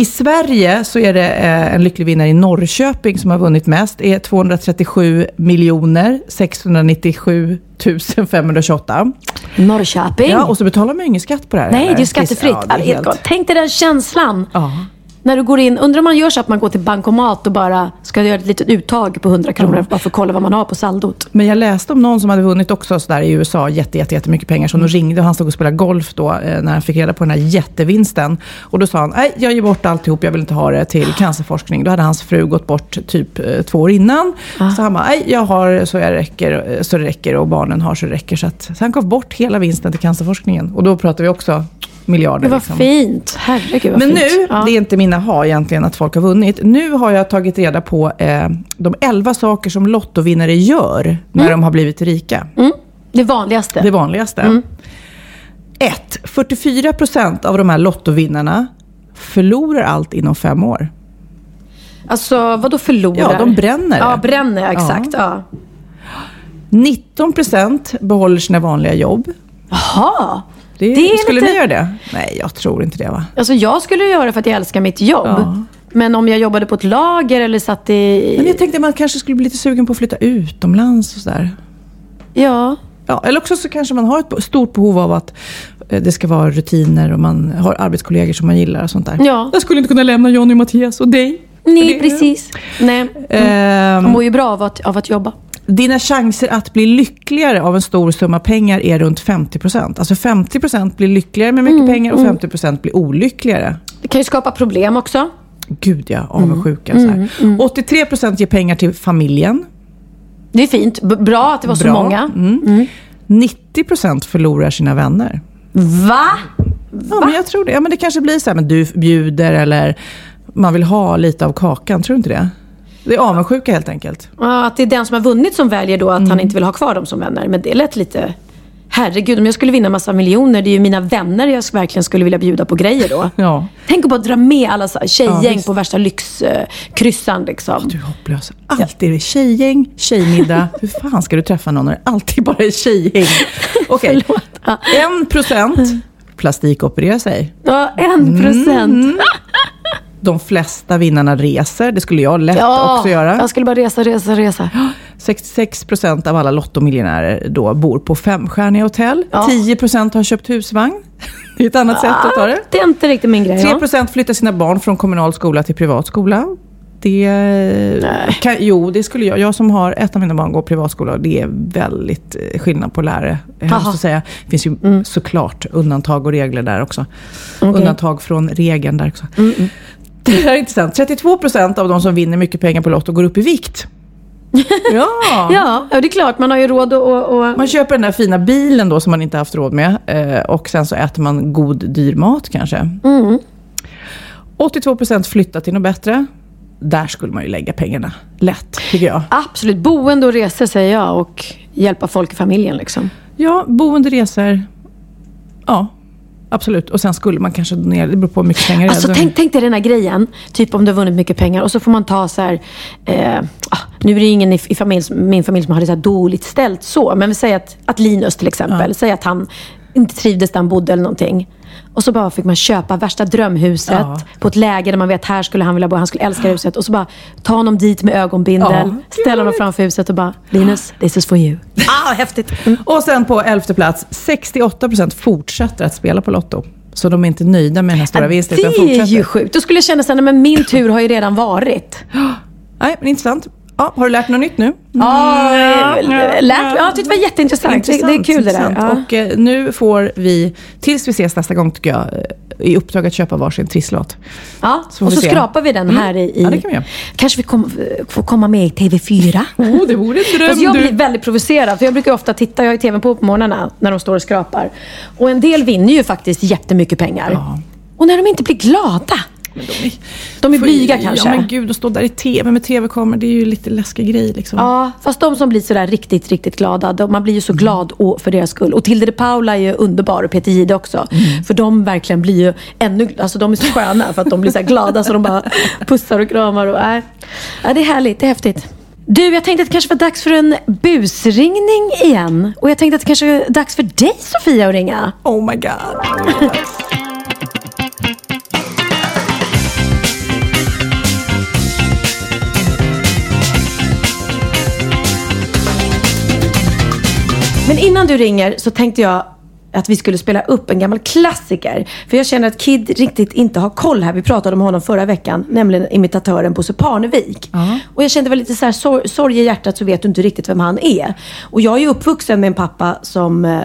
I Sverige så är det eh, en lycklig vinnare i Norrköping som har vunnit mest. Det är 237 miljoner 697 528. Norrköping. Ja, och så betalar man ju ingen skatt på det här. Nej, eller? det är skattefritt. Ja, det är helt. Tänk dig den känslan. Ja. När du går in, undrar om man gör så att man går till bankomat och bara ska göra ett litet uttag på 100 kronor bara för att kolla vad man har på saldot. Men jag läste om någon som hade vunnit också sådär i USA jätte, jätte, jättemycket pengar. Som de ringde och han stod och spelade golf då eh, när han fick reda på den här jättevinsten. Och då sa han, nej jag ger bort alltihop, jag vill inte ha det till cancerforskning. Då hade hans fru gått bort typ eh, två år innan. Så han bara, nej jag har så, jag räcker, eh, så det räcker och barnen har så det räcker. Så, att, så han gav bort hela vinsten till cancerforskningen. Och då pratar vi också miljarder. Det var liksom. fint. Herregud vad Men fint. nu, Ja. det är inte mina ha egentligen att folk har vunnit. Nu har jag tagit reda på eh, de 11 saker som lottovinnare gör när de har blivit rika. Mm. Det vanligaste. Det vanligaste. 1. 44 procent av de här lottovinnarna förlorar allt inom fem år. Alltså, vad då förlorar? Ja, de bränner. Ja, bränner, ja, exakt. Ja. 19 procent behåller sina vanliga jobb. Jaha. Det, Det skulle lite- ni göra det? Nej, jag tror inte det va? Alltså, jag skulle göra det för att jag älskar mitt jobb. Ja. Men om jag jobbade på ett lager eller satt i... Men jag tänkte att man kanske skulle bli lite sugen på att flytta utomlands och sådär. Ja. Ja, eller också så kanske man har ett stort behov av att eh, det ska vara rutiner och man har arbetskollegor som man gillar och sånt där. Ja. Jag skulle inte kunna lämna Johnny och Mattias och dig. Nej, precis. Nej. Ehm, Man mår ju bra av att, av att jobba. Dina chanser att bli lyckligare av en stor summa pengar är runt 50%. Alltså 50% blir lyckligare med mycket pengar och 50% blir olyckligare. Det kan ju skapa problem också. Gud ja, avundsjuka. Så här. 83% ger pengar till familjen. Det är fint. B- bra att det var så Bra. många. Mm. 90% förlorar sina vänner. Va? Ja, men jag tror det. Ja, men det kanske blir så här, men du bjuder eller man vill ha lite av kakan. Tror du inte det? Det är avundsjuka helt enkelt. Ja, att det är den som har vunnit som väljer då att han inte vill ha kvar dem som vänner. Men det lät lite... Herregud, om jag skulle vinna massa miljoner, det är ju mina vänner jag verkligen skulle vilja bjuda på grejer då. Ja. Tänk att bara dra med alla Ja, tjejgäng visst. på värsta lyxkryssan liksom. Du är hopplös. Alltid är det tjejgäng, tjejmiddag. Hur fan ska du träffa någon när det alltid bara är tjejgäng? Okej. Ja. en procent plastikopererar sig. Ja, en procent. Mm. De flesta vinnarna reser. Det skulle jag lätt Ja, också göra. jag skulle bara resa, resa, resa. 66 procent av alla lottomiljonärer då bor på femstjärniga hotell. Ja. 10 procent har köpt husvagn. Det är ett annat sätt att ta det. Det är inte riktigt min grej. 3 Ja. procent flyttar sina barn från kommunal skola till privat skola. Det, kan, jo, det skulle jag. Jag som har ett av mina barn går privatskola det är väldigt eh, skillnad på lärare. Säga. Det finns ju såklart undantag och regler där också. Okej. Undantag från regeln där också. Det här är intressant. 32 procent av de som vinner mycket pengar på Lotto går upp i vikt. Ja. Ja, det är klart. Man har ju råd att... Och, och... Man köper den där fina bilen då som man inte haft råd med. Eh, och sen så äter man god, dyr mat kanske. Mm. 82 procent flyttar till något bättre. Där skulle man ju lägga pengarna lätt, tycker jag. Absolut. Boende och resor säger jag och hjälpa folk i familjen liksom. Ja, boende, resor. Ja, absolut. Och sen skulle man kanske donera. Det beror på hur mycket pengar det är. Alltså tänk, tänk dig den här grejen, typ om du har vunnit mycket pengar och så får man ta så här, eh, ah, nu är det ingen i, i familj, min familj som har det så här dåligt ställt så, men vi säger att, att Linus till exempel, säger att han inte trivdes där han bodde eller någonting. Och så bara fick man köpa värsta drömhuset Ja. på ett läge där man vet här skulle han vilja bo, han skulle älska huset. Och så bara ta honom dit med ögonbindel, Ja. ställa honom framför huset och bara Linus, this is for you. Ah, häftigt. Och sen på elfte plats, 68 procent fortsätter att spela på Lotto. Så de är inte nöjda med den här stora vinsten. det utan är fortsätter. ju sjukt. Då skulle jag känna såhär, men min tur har ju redan varit. Nej, men intressant. Ja, har du lärt dig något nytt nu? Ja, lärt, ja, jag tyckte det var jätteintressant. det, det är kul det där. Ja. Och eh, nu får vi, tills vi ses nästa gång tycker jag, eh, i uppdrag att köpa varsin trisslott. Ja, Så och så se. skrapar vi den här i... i Ja, det kan vi göra. Kanske vi kom, får komma med i TV4. Oh, det vore en dröm Fast jag blir väldigt provocerad, för jag brukar ofta titta, jag har ju TV på på morgnarna när de står och skrapar. Och en del vinner ju faktiskt jättemycket pengar. Och när de inte blir glada. De, är blyga kanske. Ja men gud, att stå där i TV med TV-kameror, det är ju lite läskig grej liksom. Ja, fast de som blir sådär riktigt, riktigt glada, de, man blir ju så glad och, för deras skull. Och Tilde de Paula är ju underbar och Peter Jihde också. För de verkligen blir ju ännu, alltså de är så sköna för att de blir så glada så de bara pussar och kramar. Och, äh. Ja, det är härligt, det är häftigt. Du, jag tänkte att det kanske var dags för en busringning igen. Och jag tänkte att det kanske är dags för dig Sofia att ringa. Oh my god. Men innan du ringer så tänkte jag att vi skulle spela upp en gammal klassiker. För jag känner att Kid riktigt inte har koll här. Vi pratade om honom förra veckan, nämligen imitatören Bosse Parnevik. Och jag kände väl lite så här, sor- sorg i hjärtat så vet du inte riktigt vem han är. Och jag är ju uppvuxen med en pappa som eh,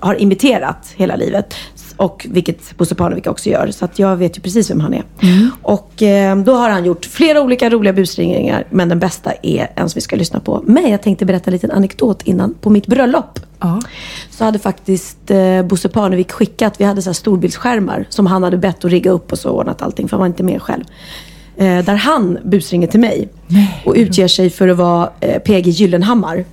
har imiterat hela livet. Och vilket Bosse Parnevik också gör. Så att jag vet ju precis vem han är. Och eh, då har han gjort flera olika roliga busringningar. Men den bästa är en som vi ska lyssna på. Men jag tänkte berätta en liten anekdot innan. På mitt bröllop. Så hade faktiskt eh, Bosse Parnevik skickat, vi hade så här storbildsskärmar som han hade bett att rigga upp och så ordnat allting. För han var inte med själv. Eh, där han busringer till mig. Och utger sig för att vara eh, PG Gyllenhammar.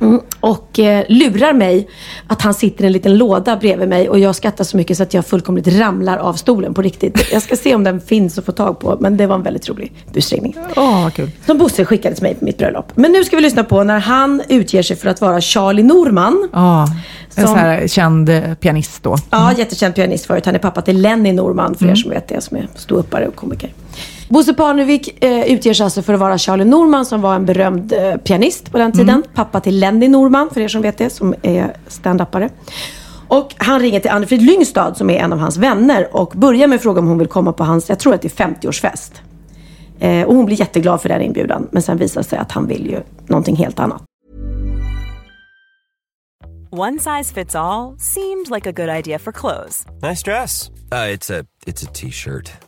Mm, och eh, lurar mig att han sitter i en liten låda bredvid mig och jag skrattar så mycket så att jag fullkomligt ramlar av stolen på riktigt. Jag ska se om den finns att få tag på, men det var en väldigt rolig busringning. Vad kul. Som Bosse skickade till mig på mitt bröllop. Men nu ska vi lyssna på när han utger sig för att vara Charlie Norman. Ja, en Som- så här känd eh, pianist då. Ja, jättekänd pianist förut. Han är pappa till Lenny Norman, för er som vet det, som är ståuppare och komiker. Bosse Parnevik eh, utger sig alltså för att vara Charlie Norman som var en berömd eh, pianist på den tiden. Pappa till Lenny Norman, för er som vet det, som är stand-upare. Och han ringer till Anne-Frid Lyngstad som är en av hans vänner och börjar med att fråga om hon vill komma på hans, jag tror att det är 50-årsfest. Eh, och hon blir jätteglad för den inbjudan. Men sen visar det sig att han vill ju någonting helt annat. One size fits all seemed like a good idea for clothes Nice dress. Uh, it's a it's a t-shirt.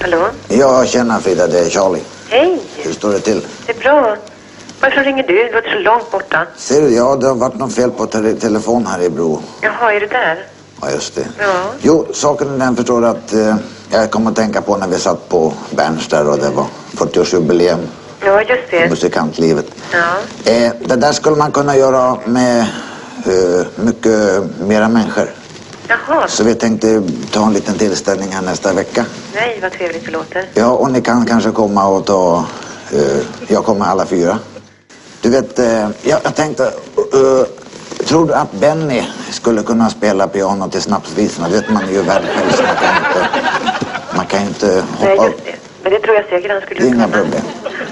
Hallå? Ja, tjena Frida, det är Charlie. Hej! Hur står det till? Det är bra. Varför ringer du? Du låter så långt borta. Ser du, ja det har varit något fel på tele telefon här i Bro. Jaha, är du där? Ja, just det. Ja. Jo, saken är den förstår du att eh, jag kom att tänka på när vi satt på Berns där och det var 40-årsjubileum Ja, just det. musikantlivet. Ja. Eh, det där skulle man kunna göra med eh, mycket mera människor. Jaha. Så vi tänkte ta en liten tillställning här nästa vecka. Nej, vad trevligt det låter. Ja, och ni kan kanske komma och ta... eh, jag kommer alla fyra. Du vet, eh, jag, jag tänkte... eh, tror du att Benny skulle kunna spela piano till snapsvisorna? Det vet man är ju världsmästare. så Man kan inte... Man kan inte Nej, hoppa... just det. Men det tror jag säkert han skulle är inga kunna. problem.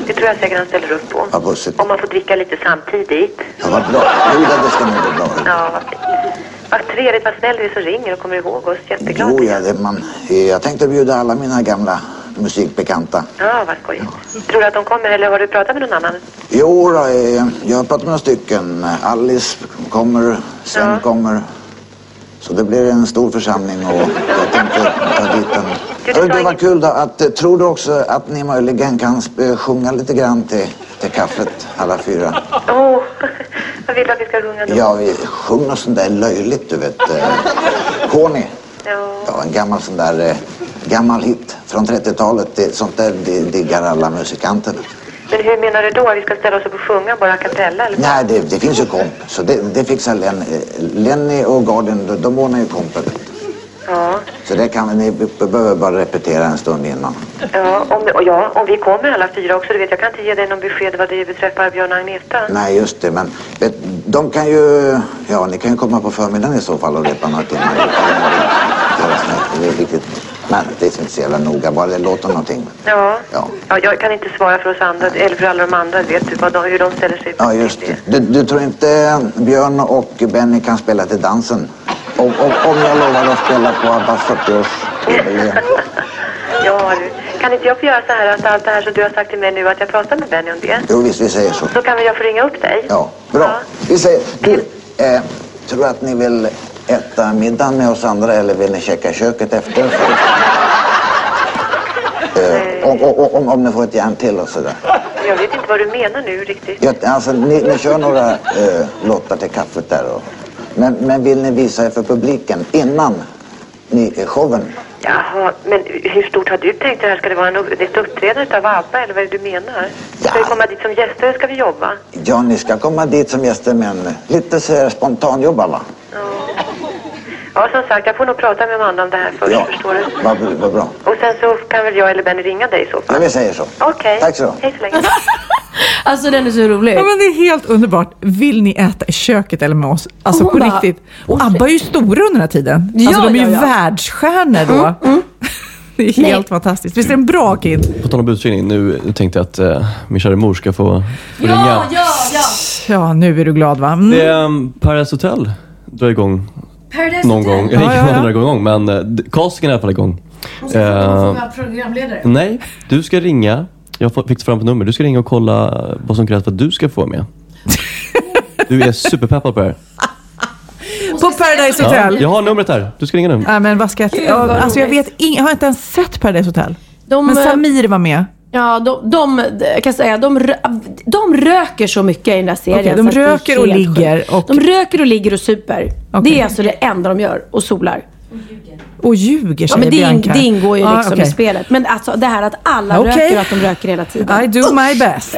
Det tror jag säkert han ställer upp på. Ja, bussigt. Om man får dricka lite samtidigt. Ja, vad bra. Jo, det det ska nog bli bra. Ja, vad fint. Vad trevligt, vad snäll du är som ringer och kommer ihåg oss. Jätteglad. Jo, ja, det man... Jag tänkte bjuda alla mina gamla musikbekanta. Ja, vad skojigt. Tror du att de kommer eller har du pratat med någon annan? Jo, då, eh, jag har pratat med några stycken. Alice kommer, sen Ja. kommer. Så det blir en stor församling och jag tänkte ta dit en... Hörru, det var kul då att, eh, tror du också att ni möjligen kan eh, sjunga lite grann till, till kaffet, alla fyra? Oh, vad vill du att vi ska sjunga då? Ja, vi sjunger något sånt där löjligt, du vet. Eh, Conny. Ja. Ja, en gammal sån där eh, gammal hit från 30-talet. Det, sånt där di- diggar alla musikanter. Men hur menar du då? Vi ska ställa oss upp och sjunga bara a cappella eller? Nej, det, det finns ju komp. Så det, det fixar Len, eh, Lenny och Guardian, de, de ordnar ju kompet. Ja. Så det kan ni be- behöver bara repetera en stund innan. Ja om, och ja, om vi kommer alla fyra också. Du vet, jag kan inte ge dig någon besked vad det beträffar Björn och Agneta. Nej, just det. Men vet, de kan ju... Ja, ni kan ju komma på förmiddagen i så fall och repa några timmar. Det är viktigt. Men det är inte så jävla noga, bara det låter någonting. Ja. Ja. ja. Jag kan inte svara för oss andra, eller för alla de andra. Vet du vad de, hur de ställer sig? Ja, just det. Du, du tror inte Björn och Benny kan spela till dansen? Om, om, om jag lovar att spela på 40-årsjubileum. Ja. Kan inte jag få göra så här att allt det här som du har sagt till mig nu, att jag pratar med Benny om det? Jo, visst, vi säger så. Så kan väl jag få ringa upp dig? Ja, bra. Vi säger... Du, eh, tror att ni vill äta middagen med oss andra eller vill ni checka köket efter? Eh, om, om, om, om ni får ett järn till och sådär. Jag vet inte vad du menar nu riktigt. Ja, alltså, ni, ni kör några eh, lottar till kaffet där. Och, men, men vill ni visa er för publiken innan ni, showen? Jaha, men hur stort har du tänkt det här? Ska det vara en, ett uppträdande av ABBA eller vad är det du menar? Ska vi komma dit som gäster eller ska vi jobba? Ja, ni ska komma dit som gäster men lite så här spontanjobba va? Ja, som sagt, jag får nog prata med Amanda om det här först, Ja. förstår du? Vad vad bra. Och sen så kan väl jag eller Benny ringa dig i så fall? Ja, vi säger så. Okej. Tack så du. Hej så länge. Alltså den är så rolig. Ja men det är helt underbart. Vill ni äta i köket eller med oss? Alltså på bara- riktigt. Och ABBA är ju stora under den här tiden. Ja, alltså de är ju ja, ja. världsstjärnor då. Det är helt fantastiskt. Visst är den bra Kid? På tal om budgivning, nu tänkte jag att uh, min kära mor ska få, få ringa. ja, ja. Ja, nu är du glad va? Mm. Det är um, Paradise Hotel drar igång Paradise någon Hotel. gång. Jag Ja, vet ja, inte ja. igång, men uh, d- castingen är i alla fall igång. Hon ska få Eh, vara programledare. nej, du ska ringa. Jag fick fram ett nummer. Du ska ringa och kolla vad som krävs för att du ska få vara med. Du är superpeppad på det här. På Paradise Ja, Hotel. jag har numret här. Du ska ringa nu. Nej men vad ska jag... Gud, Ja, vad alltså jag vet ing... jag har inte ens sett Paradise Hotel. De, men eh, Samir var med. Ja, de, de, jag kan säga, de, rö- de röker så mycket i den där serien. Okej, de röker och ligger och- De röker och ligger och super. Okej. Det är alltså det enda de gör. Och solar. Och ljuger Ja, säger men det, in, Bianca. det ingår ju Ja, liksom okej. i spelet. Men alltså det här att alla Okej. röker och att de röker hela tiden. I do my best.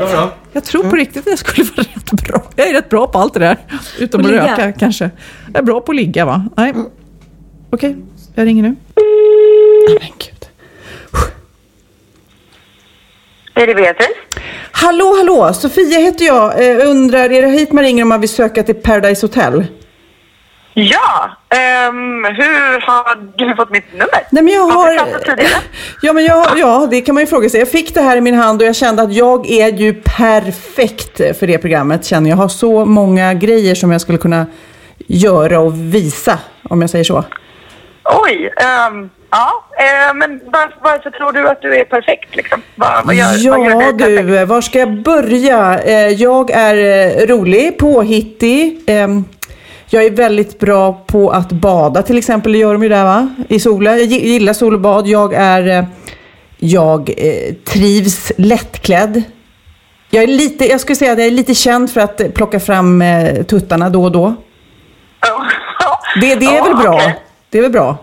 Jag tror på riktigt att jag skulle vara rätt bra. Jag är rätt bra på allt det där. Utom att röka kanske. Jag är bra på att ligga va? Nej. Okej, jag ringer nu. Nej, men gud. Är det Beatrice? Hallå, hallå! Sofia heter jag. Eh, undrar, är det hit man ringer om man vill söka till Paradise Hotel? Ja, ehm, hur har du fått mitt nummer? Nej, men jag har... du? Ja, men jag, ja, det kan man ju fråga sig. Jag fick det här i min hand och jag kände att jag är ju perfekt för det programmet. Känner jag. har så många grejer som jag skulle kunna göra och visa, om jag säger så. Oj, ehm, ja, eh, men var, varför tror du att du är perfekt liksom? Vad, vad gör, ja gör dig perfekt? du, var ska jag börja? Eh, Jag är eh, rolig, påhittig. Ehm, Jag är väldigt bra på att bada till exempel, det gör de ju där va? I solen. Jag gi- gillar sol och bad. Jag är... eh, Jag eh, trivs lättklädd. Jag är lite, jag skulle säga att jag är lite känd för att plocka fram eh, tuttarna då och då. Det, det är väl bra? Det är väl bra?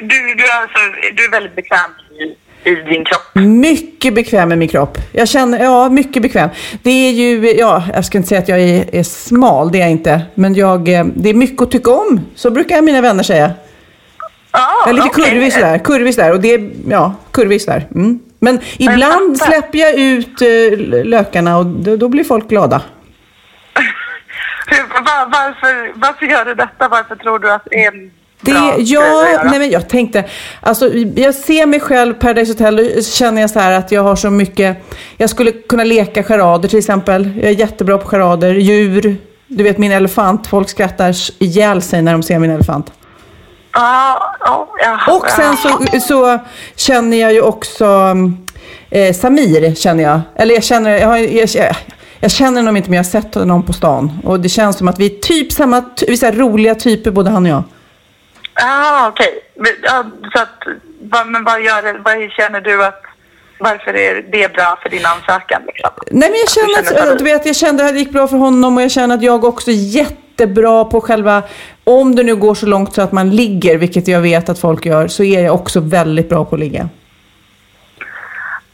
Du, du, är alltså, du är väldigt bekväm i, i din kropp. Mycket bekväm med min kropp. Jag känner, ja, mycket bekväm. Det är ju, ja, jag ska inte säga att jag är, är smal, det är jag inte. Men jag, eh, det är mycket att tycka om. Så brukar mina vänner säga. jag är lite okej. kurvig sådär, kurvig sådär. Och det är, ja, kurvig sådär. Mm. Men ibland släpper jag ut eh, lökarna och då, då blir folk glada. Hur, var, varför, varför gör du detta? Varför tror du att en Det, bra nej men jag tänkte, alltså jag ser mig själv Paradise Hotel och känner jag så här att jag har så mycket, jag skulle kunna leka charader till exempel. Jag är jättebra på charader, djur, du vet min elefant, folk skrattar ihjäl sig när de ser min elefant. Ja, ja, ja, Och sen så, så känner jag ju också eh, Samir, känner jag. Eller jag känner, jag, har, jag, jag, jag känner honom inte men jag har sett honom på stan. Och det känns som att vi är typ samma, vi är så här roliga typer både han och jag. Ja, okej. Men, Ja, så att, men vad, gör, vad känner du att, varför är det bra för din ansökan? Liksom? Nej men jag känner att, känner att, du vet, jag kände att det gick bra för honom och jag känner att jag också jättebra på själva, om det nu går så långt så att man ligger, vilket jag vet att folk gör, så är jag också väldigt bra på att ligga.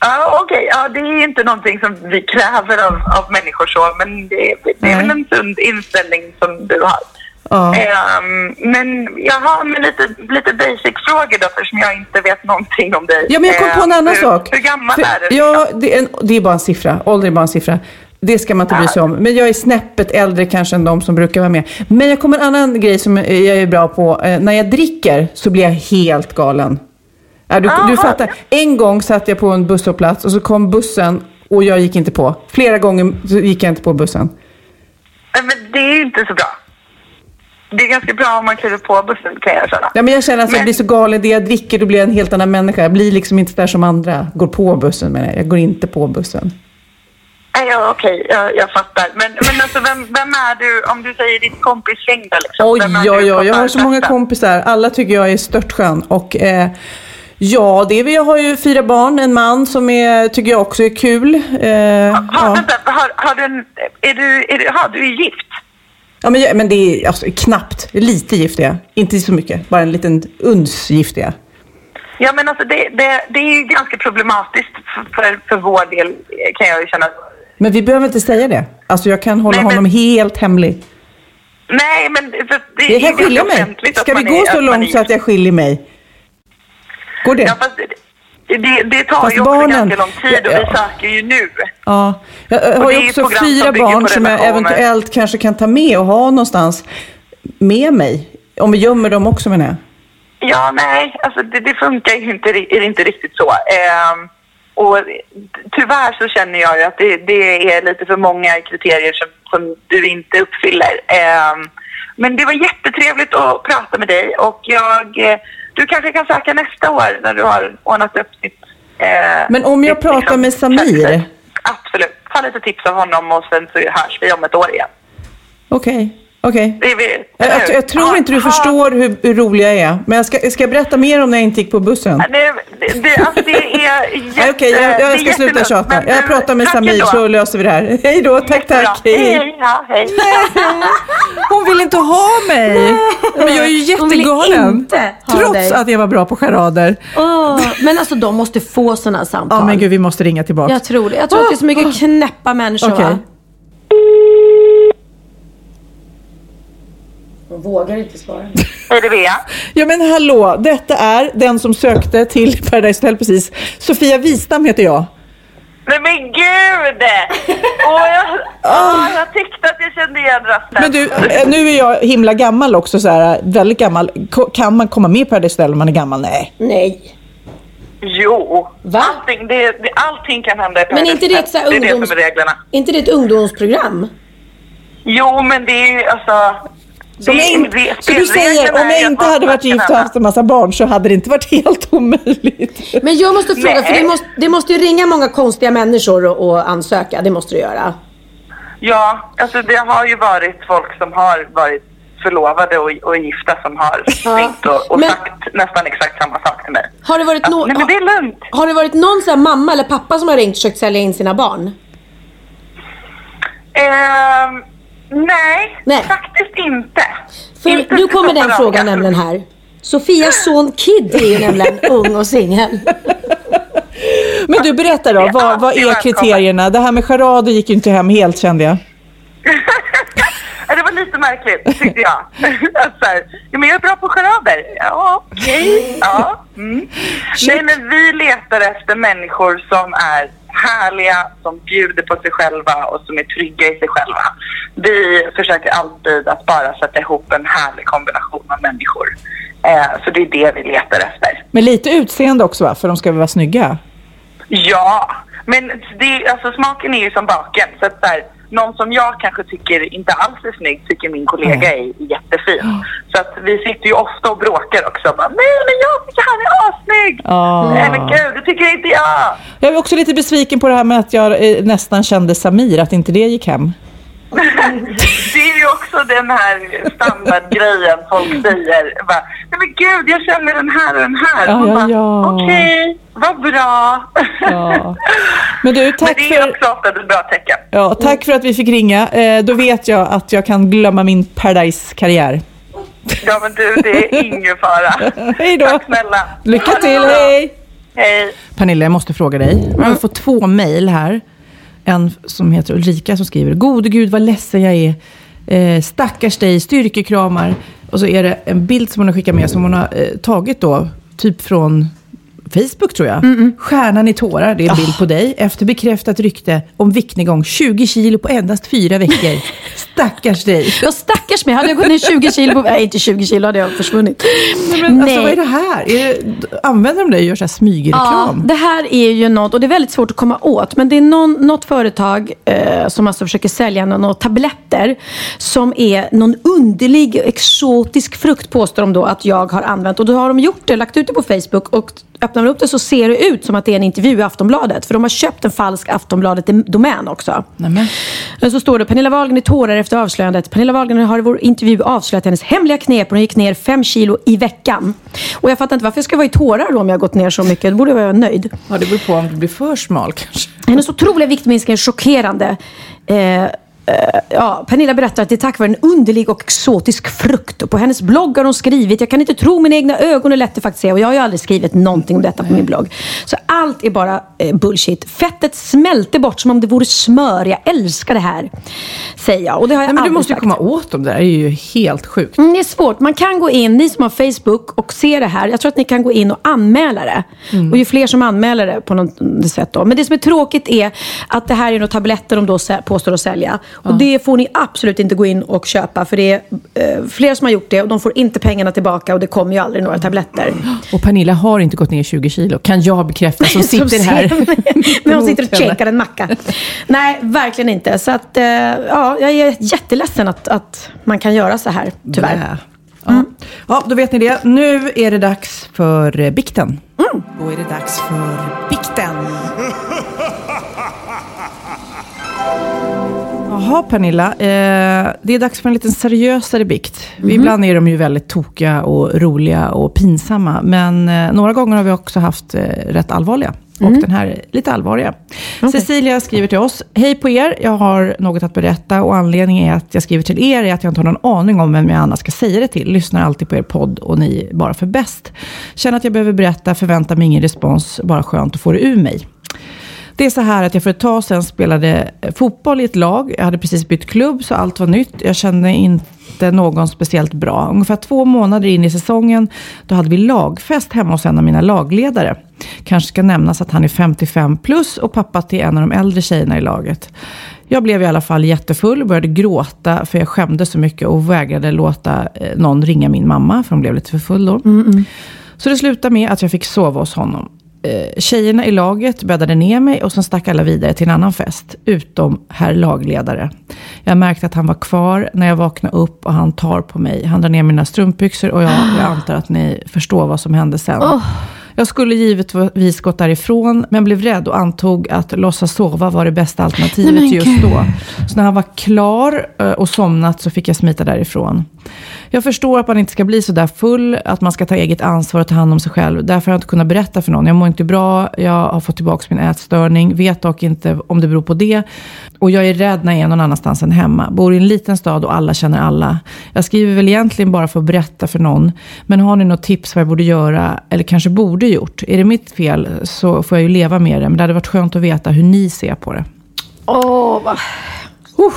Ja, okej. Ja, det är inte någonting som vi kräver av, av människor så, men det, det är väl en sund inställning som du har. Ja. Ehm, men jag har med lite, lite basic-frågor då, eftersom jag inte vet någonting om dig. Ja, men jag kom på en Ehm, annan hur, sak. Hur gammal För- är du? Ja, det är, en, det är bara en siffra. Ålder är bara en siffra. Det ska man inte bry sig om. Men jag är snäppet äldre kanske än de som brukar vara med. Men jag kommer en annan grej som jag är bra på. Eh, när jag dricker så blir jag helt galen. Du, du fattar. En gång satt jag på en busshållplats och så kom bussen och jag gick inte på. Flera gånger gick jag inte på bussen. Men det är ju inte så bra. Det är ganska bra om man kliver på bussen kan jag känna. Ja, men jag känner att jag Men- blir så galen. Det jag dricker, då blir jag en helt annan människa. Jag blir liksom inte där som andra går på bussen. Men jag går inte på bussen. Ja, okej, jag, jag fattar. Men, men alltså, vem, vem är du, om du säger ditt kompisgäng då liksom? Oj, oj, oj. Jag har så många kompisar. Alla tycker jag är störtskön. Och eh, ja, det är, vi- jag har ju fyra barn. En man som är, tycker jag också är kul. Eh, Har, ja. vänta, har, har du en, är du, är du, har, du är gift? Ja, men, men det är alltså, knappt. Lite gift är jag. Inte så mycket. Bara en liten uns gift är jag. Ja, men alltså det, det, det är ju ganska problematiskt för, för, vår del kan jag ju känna. Men vi behöver inte säga det. Alltså jag kan hålla Nej, men- honom helt hemlig. Nej, men det, det Jag är kan skilja mig. Ska vi gå så långt så att jag skiljer mig? Går det? Ja, fast det, det, tar Fast ju också barnen- ganska lång tid och vi Ja. söker ju nu. Ja, jag har ju också fyra barn som jag eventuellt kanske kan ta med och ha någonstans med mig. Om vi gömmer dem också menar jag. Ja, nej, alltså det, det funkar ju inte, inte riktigt så. Ehm, och tyvärr så känner jag ju att det, det är lite för många kriterier som, som du inte uppfyller. Ehm, men det var jättetrevligt att prata med dig och jag, eh, du kanske kan söka nästa år när du har ordnat upp ditt... eh, Men om jag ditt, pratar liksom, med Samir, Absolut. Ta lite tips av honom och sen så hörs vi om ett år igen. Okej, okej. Vi- Jag, jag, jag tror inte du förstår hur, hur rolig jag är. Men jag ska, ska jag berätta mer om när jag inte gick på bussen? Det, det, det, alltså det är jätte, Okej, jag, det är jag ska sluta tjata. Jag pratar med Samir så löser vi det här. Hej då, tack tack. Hej, hej, ja, hej. Hon vill inte ha mig. Men jag är ju Hon vill jättegalen. inte ha Trots dig. att jag var bra på charader. Åh, men alltså de måste få sådana samtal. Ja men gud, vi måste ringa tillbaka. Jag tror det. Jag tror att det är så mycket knäppa människor Okej. Va? De vågar inte svara. Är det Bea? Ja men hallå, detta är den som sökte till Paradise Hotel precis. Sofia Wistam heter jag. Nej men gud! Åh, jag, åh, jag tyckte att jag kände igen rösten. Men du, eh, nu är jag himla gammal också, så här, väldigt gammal. Ko- Kan man komma med i Paradise Hotel om man är gammal? Nej. Nej. Jo, allting, det, det, allting kan hända i Men inte det ett så här Det är det ungdoms- som är reglerna. Är inte det ett ungdomsprogram? Jo, men det är ju alltså... Så, om jag det- så du säger, om jag inte hade varit gift och haft en massa barn så hade det inte varit helt omöjligt. Men jag måste fråga, Nej. för det måste, det måste ju ringa många konstiga människor och, och ansöka. Det måste det göra. Ja, alltså det har ju varit folk som har varit förlovade och, och gifta som har ringt och, och Men- sagt nästan exakt samma sak till mig. Har det varit, no- nej, men det är lugnt. har det varit någon så här mamma eller pappa som har ringt och försökt sälja in sina barn? Ehm, nej, faktiskt inte. För Inte nu kommer den frågan nämligen här. Sofias son Kid är ju nämligen ung och singel. Men du, berätta då. Vad, vad är kriterierna? Det här med charader gick ju inte hem helt kände jag. Ja, Det var lite märkligt tyckte jag. Så här, ja, men jag är bra på charader. Ja, okej. Ja. Mm. Nej, men vi letar efter människor som är härliga, som bjuder på sig själva och som är trygga i sig själva. Vi försöker alltid att bara sätta ihop en härlig kombination av människor. Eh, så det är det vi letar efter. Men lite utseende också va? För de ska väl vara snygga? Ja, men det, alltså, smaken är ju som baken. Så att, så här, någon som jag kanske tycker inte alls är snygg tycker min kollega är jättefin. Så att vi sitter ju ofta och bråkar också. Bara, Nej, men jag tycker han är assnygg! Ja. Nej, men gud, det tycker inte jag! Jag är också lite besviken på det här med att jag eh, nästan kände Samir, att inte det gick hem. Det är ju också den här standardgrejen folk säger. Bara, Nej, men gud, jag känner den här och den här. Ja, ja, ja. Okej, vad bra. Ja. Men du, tack men det är för... också ofta ett bra tecken. Ja, tack för att vi fick ringa. Eh, då vet jag att jag kan glömma min Paradise-karriär. Ja, men du, det är ingen fara. Hej då. Tack snälla. Lycka till, hej! Hej. Pernilla, jag måste fråga dig. Jag har fått två mejl här. En som heter Ulrika som skriver Gode gud vad ledsen jag är. Eh, stackars dig, styrkekramar. Och så är det en bild som hon har skickat med som hon har eh, tagit då, typ från Facebook tror jag. Stjärnan i tårar, det är en bild på dig. Efter bekräftat rykte om viktnedgång 20 kilo på endast fyra veckor. Stackars dig. Jag stackars mig, hade jag gått ner 20 kilo på... Nej, inte 20 kilo hade jag försvunnit. Men alltså, vad är det här? Är det, använder de dig och gör så här smygreklam? Ja, det här är ju något, och det är väldigt svårt att komma åt, men det är någon, något företag eh, som alltså försöker sälja några tabletter som är någon underlig exotisk frukt påstår de då att jag har använt. Och då har de gjort det, lagt ut det på Facebook och öppnar man upp det så ser det ut som att det är en intervju i Aftonbladet. För de har köpt en falsk Aftonbladet-domän också. Nämen. Så står det, Pernilla Wahlgren i tårar efter avslöjandet. Pernilla Wahlgren har i vår intervju avslöjat hennes hemliga knep och hon gick ner fem kilo i veckan. Och jag fattar inte varför jag ska vara i tårar då om jag har gått ner så mycket. Då borde jag vara nöjd. Ja, det beror på om du blir för smal kanske. Hennes otroliga viktminskning är chockerande. Eh, ja, Pernilla berättar att det är tack vare en underlig och exotisk frukt. Och på hennes blogg har hon skrivit, jag kan inte tro mina egna ögon, är lätt att faktiskt se. Och jag har ju aldrig skrivit någonting om detta på min blogg. Så allt är bara eh, bullshit. Fettet smälter bort som om det vore smör. Jag älskar det här, säger jag. Och det har jag Nej, men du måste ju komma åt dem. Det där är ju helt sjukt. Mm, det är svårt. Man kan gå in, ni som har Facebook och ser det här, jag tror att ni kan gå in och anmäla det. Mm. Och ju fler som anmäler det på något sätt då. Men det som är tråkigt är att det här är några tabletter de då påstår att sälja. Och det får ni absolut inte gå in och köpa. För det är eh, fler som har gjort det och de får inte pengarna tillbaka och det kommer ju aldrig några tabletter. Och Pernilla har inte gått ner 20 kilo. Kan jag bekräfta som sitter här. När hon sitter och käkar en macka. Nej, verkligen inte. Så att, eh, ja, jag är jätteledsen att, att man kan göra så här, tyvärr. Ja. ja, då vet ni det. Nu är det dags för eh, bikten. Då är det dags för bikten. Jaha Pernilla, eh, det är dags för en lite seriösare bikt. Mhm. Ibland är de ju väldigt tokiga och roliga och pinsamma. Men eh, några gånger har vi också haft eh, rätt allvarliga. Mm. Och den här är lite allvarliga. Cecilia skriver till oss. Hej på er, jag har något att berätta och anledningen är att jag skriver till er är att jag inte har någon aning om vem jag annars ska säga det till. Lyssnar alltid på er podd och ni är bara för bäst. Känner att jag behöver berätta, förväntar mig ingen respons, bara skönt att få det ur mig. Det är så här att jag för ett tag sedan spelade fotboll i ett lag. Jag hade precis bytt klubb så allt var nytt. Jag kände inte någon speciellt bra. Ungefär två månader in i säsongen då hade vi lagfest hemma hos en av mina lagledare. Kanske ska nämnas att han är 55 plus och pappa till en av de äldre tjejerna i laget. Jag blev i alla fall jättefull och började gråta för jag skämdes så mycket och vägrade låta eh, någon ringa min mamma för hon blev lite för full då. Så det slutade med att jag fick sova hos honom. Eh, tjejerna i laget bäddade ner mig och sen stack alla vidare till en annan fest. Utom herr lagledare. Jag märkte att han var kvar när jag vaknade upp och han tar på mig. Han drar ner mina strumpbyxor och jag, jag antar att ni förstår vad som hände sen. Jag skulle givetvis gått därifrån, men blev rädd och antog att låtsas sova var det bästa alternativet Nej, just då. Så när han var klar eh, och somnat så fick jag smita därifrån. Jag förstår att man inte ska bli så där full, att man ska ta eget ansvar och ta hand om sig själv. Därför har jag inte kunnat berätta för någon. Jag mår inte bra, jag har fått tillbaka min ätstörning, vet dock inte om det beror på det. Och jag är rädd när jag är någon annanstans än hemma. Bor i en liten stad och alla känner alla. Jag skriver väl egentligen bara för att berätta för någon. Men har ni något tips vad jag borde göra, eller kanske borde gjort? Är det mitt fel så får jag ju leva med det. Men det hade varit skönt att veta hur ni ser på det. Åh, vad... Uh.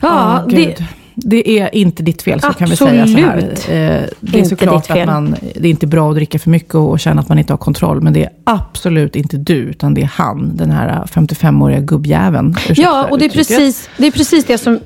Ja, Åh, det-. Det är inte ditt fel, så kan vi säga så här. Absolut. Eh, Det är Inte såklart att man, det är inte bra att dricka för mycket och känna att man inte har kontroll. Men det är absolut inte du, utan det är han, den här 55-åriga gubbjäveln. Ja, och det är, precis, det är precis det som...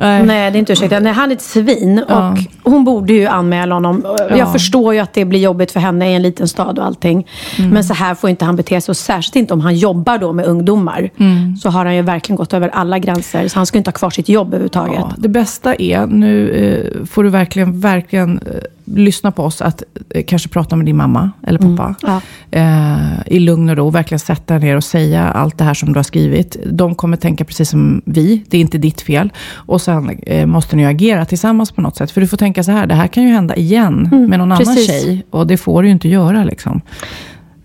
Nej. Nej, det är inte ursäkta. Nej, han är ett svin Ja. och hon borde ju anmäla honom. Ja. Jag förstår ju att det blir jobbigt för henne i en liten stad och allting. Mm. Men så här får inte han bete sig. Och särskilt inte om han jobbar då med ungdomar. Mm. Så har han ju verkligen gått över alla gränser. Så han ska inte ha kvar sitt jobb överhuvudtaget. Ja, det bästa är, nu eh, får du verkligen, verkligen eh, lyssna på oss, att eh, kanske prata med din mamma eller pappa. Ja. Eh, I lugn och ro, verkligen sätta ner och säga allt det här som du har skrivit. De kommer tänka precis som vi, det är inte ditt fel. Och sen eh, måste ni agera tillsammans på något sätt. För du får tänka så här, det här kan ju hända igen med någon annan precis. tjej. Och det får du ju inte göra liksom.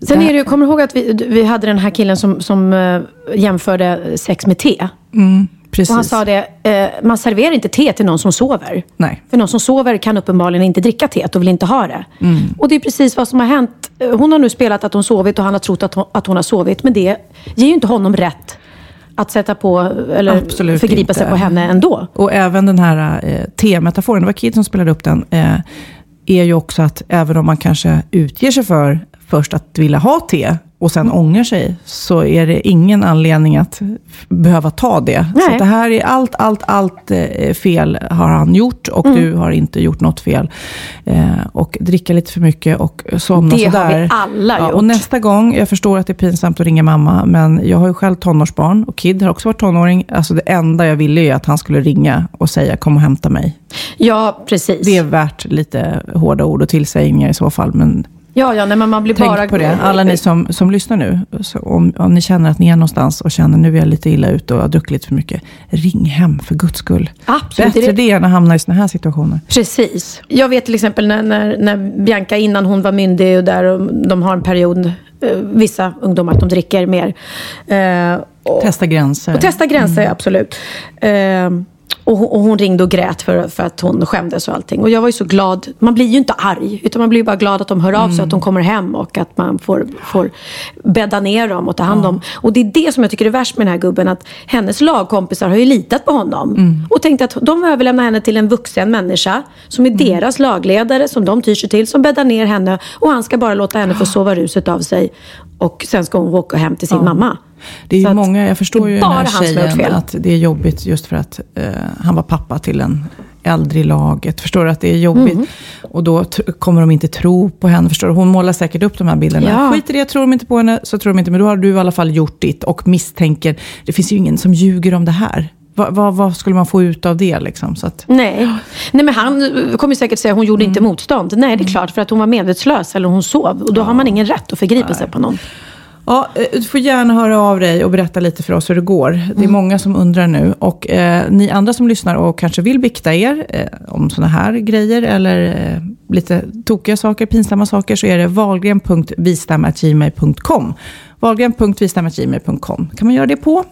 Sen är det ju, kommer du ihåg att vi, vi hade den här killen som, som eh, jämförde sex med te? Mm, precis. Och han sa det, eh, man serverar inte te till någon som sover. Nej. För någon som sover kan uppenbarligen inte dricka teet och vill inte ha det. Mm. Och det är precis vad som har hänt. Eh, Hon har nu spelat att hon sovit och han har trott att hon, att hon har sovit. Men det ger ju inte honom rätt att sätta på eller Absolut förgripa sig inte. på henne ändå. Och även den här eh, T-metaforen, det var Kid som spelade upp den, eh, är ju också att även om man kanske utger sig för först att vilja ha te och sen Mm. ångrar sig, så är det ingen anledning att behöva ta det. Så Nej. att det här är allt, allt, allt eh, fel har han gjort och Mm. du har inte gjort något fel. Eh, och dricka lite för mycket och somna Det har sådär. vi alla ja, gjort. Och nästa gång, jag förstår att det är pinsamt att ringa mamma, men jag har ju själv tonårsbarn och Kid har också varit tonåring. Alltså det enda jag ville är att han skulle ringa och säga kom och hämta mig. Ja, precis. Det är värt lite hårda ord och tillsägningar i så fall, men Ja, ja, nej, men man blir tänk bara... på det. Alla ni som, som lyssnar nu, om, om ni känner att ni är någonstans och känner nu är jag lite illa ute och har druckit lite för mycket, ring hem för guds skull. Absolut. Bättre Det- än att hamna i sådana här situationer. Precis. Jag vet till exempel när, när, när Bianca innan hon var myndig och där och de har en period, eh, vissa ungdomar, att de dricker mer. Eh, och, Testa gränser. och testa gränser, absolut. Eh, och, hon- och hon ringde och grät för, för att hon skämdes och allting. Och jag var ju så glad. Man blir ju inte arg, utan man blir bara glad att de hör av sig, att de kommer hem och att man får, får bädda ner dem och ta hand om. Och det är det som jag tycker är värst med den här gubben, att hennes lagkompisar har ju litat på honom. Och tänkt att de överlämnar henne till en vuxen människa, som är deras lagledare, som de tyr sig till, som bäddar ner henne. Och han ska bara låta henne få sova ruset av sig. Och sen ska hon åka hem till sin mamma. Det är ju många, jag förstår ju den här tjejen att det är jobbigt just för att eh, han var pappa till en äldre i laget. Förstår du att det är jobbigt? Mm. Och då kommer de inte tro på henne. Förstår du? Hon målar säkert upp de här bilderna. Ja. Skit i det, tror de inte på henne så tror de inte. Men då har du i alla fall gjort ditt och misstänker. Det finns ju ingen som ljuger om det här. Va, va, vad skulle man få ut av det liksom? Så att, Nej. Nej, men han eh, kommer säkert säga att hon gjorde inte Mm. motstånd. Nej, det är klart, för att hon var medvetslös eller hon sov. Och då har man ingen rätt att förgripa sig på någon. Ja, eh, du får gärna höra av dig och berätta lite för oss hur det går. Det är Mm. många som undrar nu. Och eh, ni andra som lyssnar och kanske vill bikta er eh, om sådana här grejer eller eh, lite tokiga saker, pinsamma saker, så är det valgren.vistam.gmail.com. Valgren.vistam.gmail.com kan man göra det på.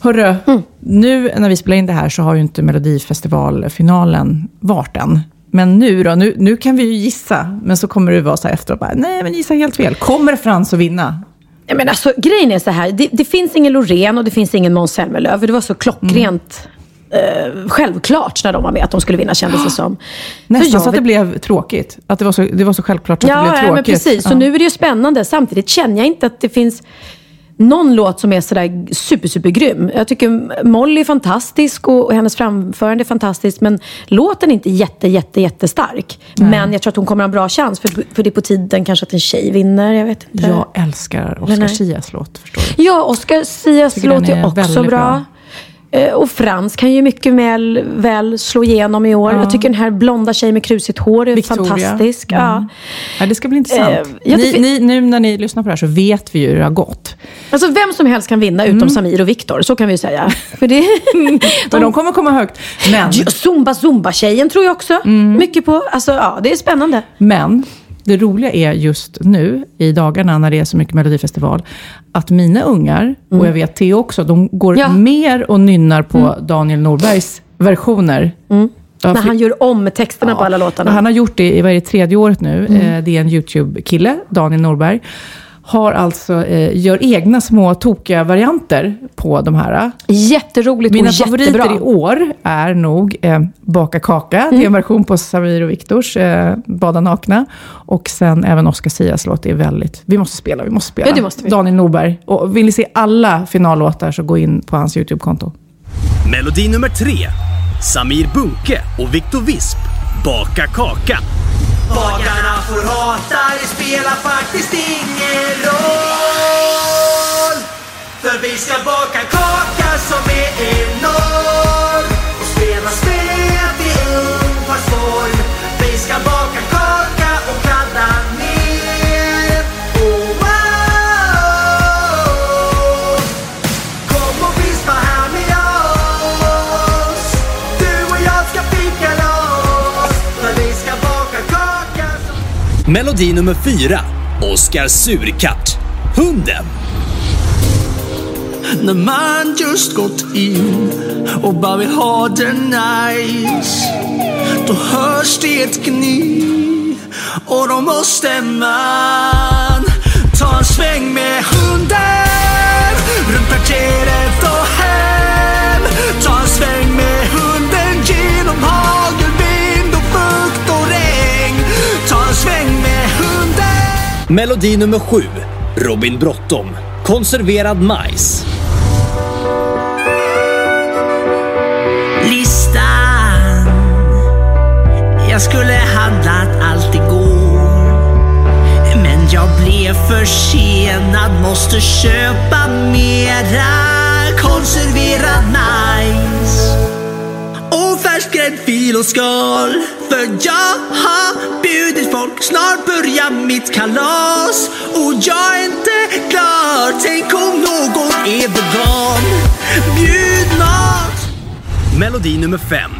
Hörru, Mm. nu när vi spelar in det här så har ju inte Melodifestivalfinalen varit än. Men nu då, nu, nu kan vi ju gissa, men så kommer det vara så här efteråt, bara, nej men gissa helt fel. Kommer Frans att vinna? Ja, Men alltså, grejen är så här, det, det finns ingen Loreen och det finns ingen Måns Zelmerlöw. Det var så klockrent eh, självklart när de var med att de skulle vinna kändes det som. Nästan jag så att det blev tråkigt. Att det var så, det var så självklart så att det Ja, blev ja, tråkigt. men precis. Så Ja. nu är det ju spännande. Samtidigt känner jag inte att det finns någon låt som är sådär super, super grym. Jag tycker Molly är fantastisk och, och hennes framförande är fantastiskt. Men låten är inte jätte, jätte, jättestark. Men jag tror att hon kommer ha en bra chans. För, för det är på tiden kanske att en tjej vinner. Jag vet inte. Jag älskar Oscar nej. Sias låt, förstår du. Ja, Oscar Sias låt är är också bra. bra. Eh, Och Frans kan ju mycket väl, väl slå igenom i år. Ja. Jag tycker den här blonda tjejen med krusigt hår är Victoria. fantastisk. Mm. Ja. Ja, det ska bli intressant. Det ni, ni, nu när ni lyssnar på det här så vet vi ju hur det har gått. Alltså vem som helst kan vinna utom Mm. Samir och Viktor, så kan vi ju säga. För det, Men de kommer komma högt. Men, Zumba Zumba-tjejen tror jag också mycket på. Alltså ja, det är spännande. men det roliga är just nu, i dagarna när det är så mycket Melodifestival, att mina ungar, och jag vet Theo också, de går Ja. mer och nynnar på Daniel Norbergs versioner. Ja, När han gör om texterna på alla låtarna. Han har gjort det i vad är det, tredje året nu. Mm. Eh, Det är en YouTube-kille, Daniel Norberg. Har alltså, eh, gör egna små tokiga varianter på de här. Jätteroligt Mina och favoriter jättebra. Mm. i år är nog eh, Baka kaka. Det är en version på Samir och Viktors eh, Bada nakna. Och sen även Oscar Sias låt. Det är väldigt... Vi måste spela, vi måste spela. Ja, det måste vi. Daniel Norberg. Och vill ni se alla finallåtar så gå in på hans YouTube-konto. Melodi nummer tre. Samir Bunke och Viktor Visp. Baka kaka. Bagarna får hata, det spelar faktiskt ingen roll. För vi ska baka kaka som är enorm Melodi nummer 4. Oskar Surkatt. Hunden. När man just gått in och bara vill ha det nice Då hörs det ett gny och då måste man ta en sväng med hunden runt kvarteret och hem Melodi nummer 7 Robin Bråttom. Konserverad majs. listan Jag skulle handlat allt igår Men jag blev försenad Måste köpa mera konserverad majs Och färsk gräddfil och skal För jag har bjudit folk. Snart börjar mitt kalas. Och jag är inte klar. Tänk om någon är vegan. Bjud mat Melodi nummer fem.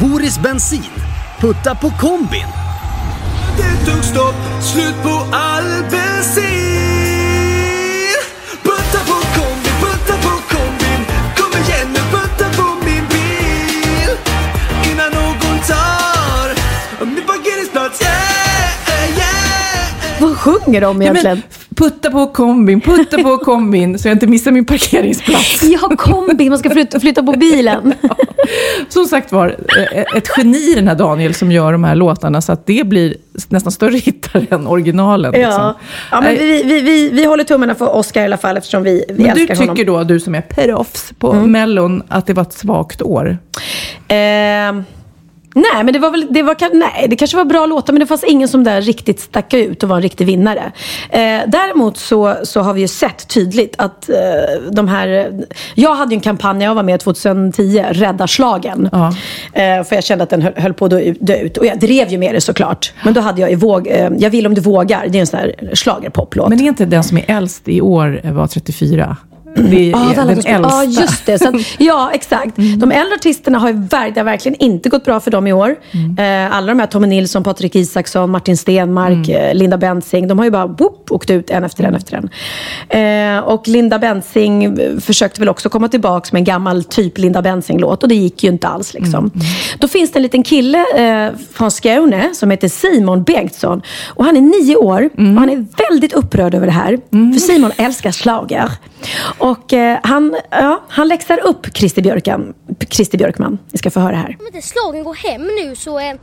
Boris Bensin. Putta på kombin. Det tog stopp, slut på all bensin sjunger de egentligen? Putta på kombin, putta på kombin, så jag inte missar min parkeringsplats. Ja, kombi. Man ska flytta, flytta på bilen. Som sagt var, eh, ett geni den här Daniel som gör de här låtarna, så att det blir nästan större hittar än originalen. Liksom. Ja, ja men vi, vi, vi, vi håller tummarna för Oscar i alla fall eftersom vi, vi Men du älskar tycker honom. då, du som är proffs på Mm. Mellon, att det var ett svagt år? Eh, Nej, men det var väl, det var, nej, det kanske var bra låtar men det fanns ingen som där riktigt stack ut och var en riktig vinnare. Eh, däremot så, så har vi ju sett tydligt att eh, de här... Jag hade ju en kampanj jag var med 2010, Rädda slagen. Eh, för jag kände att den höll, höll på att dö, dö ut. Och jag drev ju med det såklart. Men då hade jag ju våg, eh, Jag vill om du vågar. Det är en sån här schlagerpoplåt. Men är inte den som är äldst i år eh, var 34? Det är Ja, den äldsta. Ja, just det. Att, ja, exakt. De äldre artisterna har ju det har verkligen inte gått bra för dem i år. Eh, alla de här, Tommy Nilsson, Patrik Isaksson, Martin Stenmark, eh, Linda Bensing, de har ju bara whoop, åkt ut en efter en efter en. Eh, och Linda Bensing försökte väl också komma tillbaka med en gammal typ Linda Bensing-låt och det gick ju inte alls. Liksom. Då finns det en liten kille från Skåne som heter Simon Bengtsson. Och han är nio år och han är väldigt upprörd över det här. För Simon älskar schlager. Och eh, han, ja, han läxar upp Christer, Björkan, Christer Björkman. Vi ska få höra här. Om inte slagen går hem nu så eh, är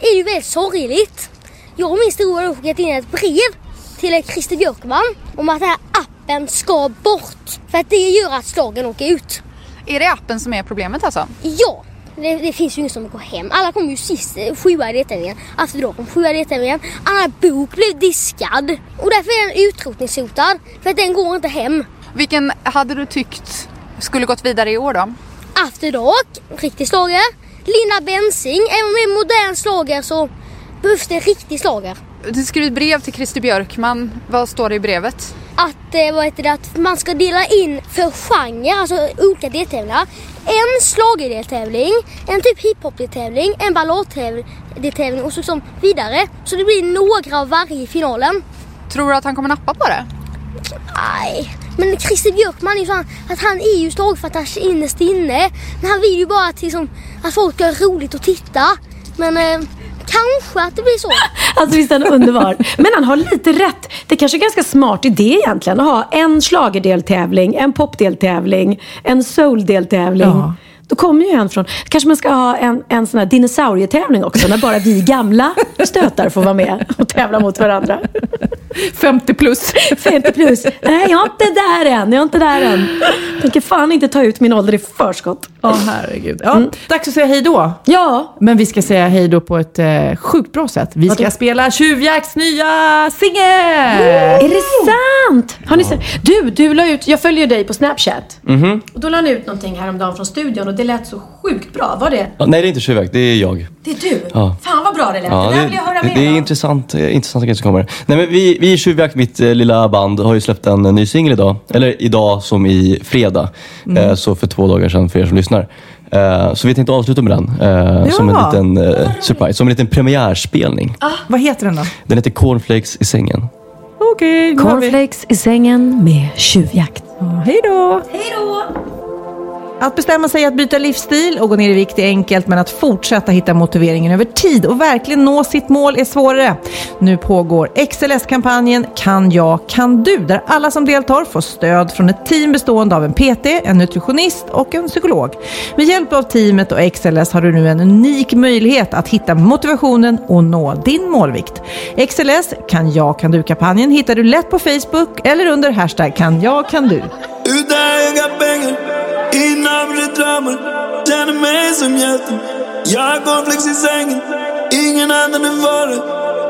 det ju väldigt sorgligt. Jag och min stora har skickat in ett brev till Christer Björkman om att den här appen ska bort. För att det gör att slagen åker ut. Är det appen som är problemet alltså? Ja, det, det finns ju ingen som går hem. Alla kom ju sist, eh, sjua i deltävlingen. Aftonbladet kom sjua i deltävlingen. Anna Bok blev diskad. Och därför är den utrotningshotad. För att den går inte hem. Vilken hade du tyckt skulle gått vidare i år då? After Dark, riktig slager. Linda Bensing, även är modern slager så behövs det en riktig slager. Du skrev ett brev till Christer Björkman. Vad står det i brevet? Att, eh, vad heter det, att man ska dela in för genre, alltså olika deltävlingar. En schlagerdeltävling, en typ hiphop-deltävling, en balladdeltävling och så som vidare. Så det blir några av varje i finalen. Tror du att han kommer nappa på det? Nej, men Christer Björkman är han, att han är ju slagfattare innerst inne. Men han vill ju bara att, liksom, att folk ska ha roligt att titta. Men eh, kanske att det blir så. Alltså visst är han underbar. Men han har lite rätt. Det kanske är en ganska smart idé egentligen att ha en schlagerdeltävling, en popdeltävling, en souldeltävling. Ja. Då kommer ju en från... Kanske man ska ha en, en sån här dinosaurietävling också, när bara vi gamla stötar får vara med och tävla mot varandra. 50 plus. 50 plus. Nej, jag är inte där än. Jag är inte där än. Jag tänker fan inte ta ut min ålder i förskott. Åh herregud. Ja, Dags att säga hej då. Ja. Men vi ska säga hej då på ett eh, sjukt bra sätt. Vi ska Vadå? spela Tjuvjakts nya singel! Är det sant? Har ni sett? Du, du la ut, jag följer dig på Snapchat. Mhm. Och då la han ut någonting häromdagen från studion och det lät så sjukt bra. Var det? Ja, nej, det är inte tjuvjakt. Det är jag. Det är du? Ja. Fan vad bra det lät. Ja, det där vill jag höra mer det är om. intressant, eh, intressanta grejer som kommer. Nej, men vi, vi i Tjuvjakt, mitt eh, lilla band, har ju släppt en eh, ny singel idag. Eller idag som i fredag. Mm. Eh, så för två dagar sedan för er som lyssnar. Eh, så vi tänkte avsluta med den. Eh, Som en Ja. liten surprise, som en liten premiärspelning. Ah, vad heter den då? Den heter Cornflakes i sängen. Okej, Cornflakes i sängen med tjuvjakt. Hej då! Hej då! Att bestämma sig att byta livsstil och gå ner i vikt är enkelt, men att fortsätta hitta motiveringen över tid och verkligen nå sitt mål är svårare. Nu pågår XLS-kampanjen Kan jag, kan du? Där alla som deltar får stöd från ett team bestående av en PT, en nutritionist och en psykolog. Med hjälp av teamet och XLS har du nu en unik möjlighet att hitta motivationen och nå din målvikt. XLS Kan jag, kan du-kampanjen hittar du lätt på Facebook eller under hashtag kan jag, kan du. Innan höga pengar, drömmar Känner mig som hjälten. Jag har cornflakes i sängen Ingen annan än vara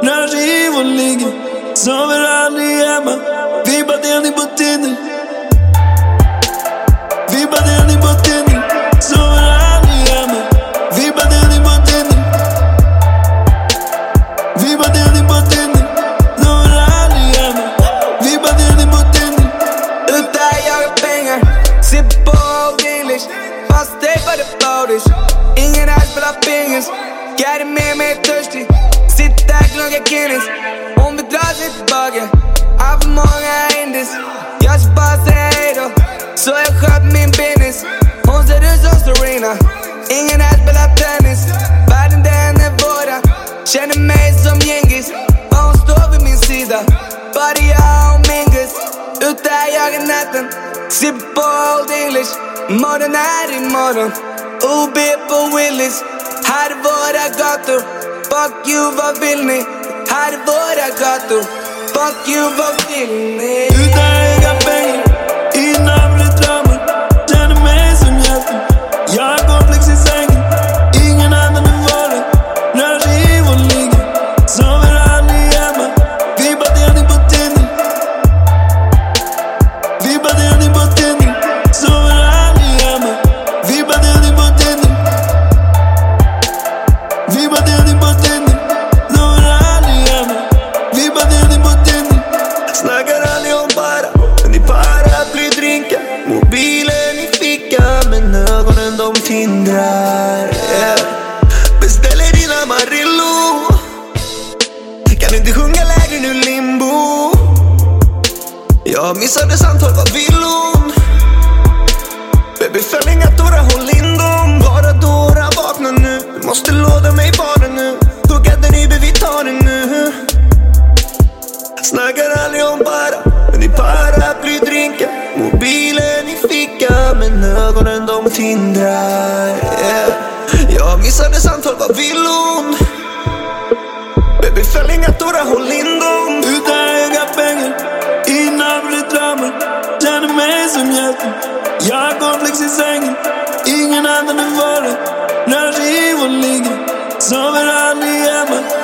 Rör sig i vår ligga Sover aldrig hemma. Vibbar delning på Tinder. Vibbar delning på Tinder. Sover aldrig spelar pingis Gary med mig törstig Sitter där gluggar Guinness. Hon bedrar dra sig tillbaka Har för många indies Jag ska bara säga hejdå Så jag sköter min business. Hon ser ut som Serena. Ingen här spelar tennis Världen den är våran Känner mig som Djingis Bara hon står vid min sida Bara jag och Mingus. Ute här jagar natten Sitter på Old English. Morgon är imorgon OB på Willys Här är våra gator Fuck you, vad vill ni? Här är våra gator Fuck you, vad vill ni? emigrar yeah. Beställer din Amarillo Kan du inte sjunga lägre nu limbo? Jag missade samtal, va vill hon? Baby fäll inga tårar, håll in dem. Bara dårar, vakna nu. Du måste låta mig baren nu. Tuggade ribbe, vi tar det nu. Snackar aldrig om para Men i paraplydrinken, mobilen i fickan fickan Men ögonen de tindrar yeah. Jag missade samtal, vad vill hon? Baby fäll inga tårar, håll in dem Utan höga pengar Innan blir drömmen Känner mig som hjälten Jag har komplex i sängen Ingen annan än varen Rör sig i vår ligger Sover aldrig hemma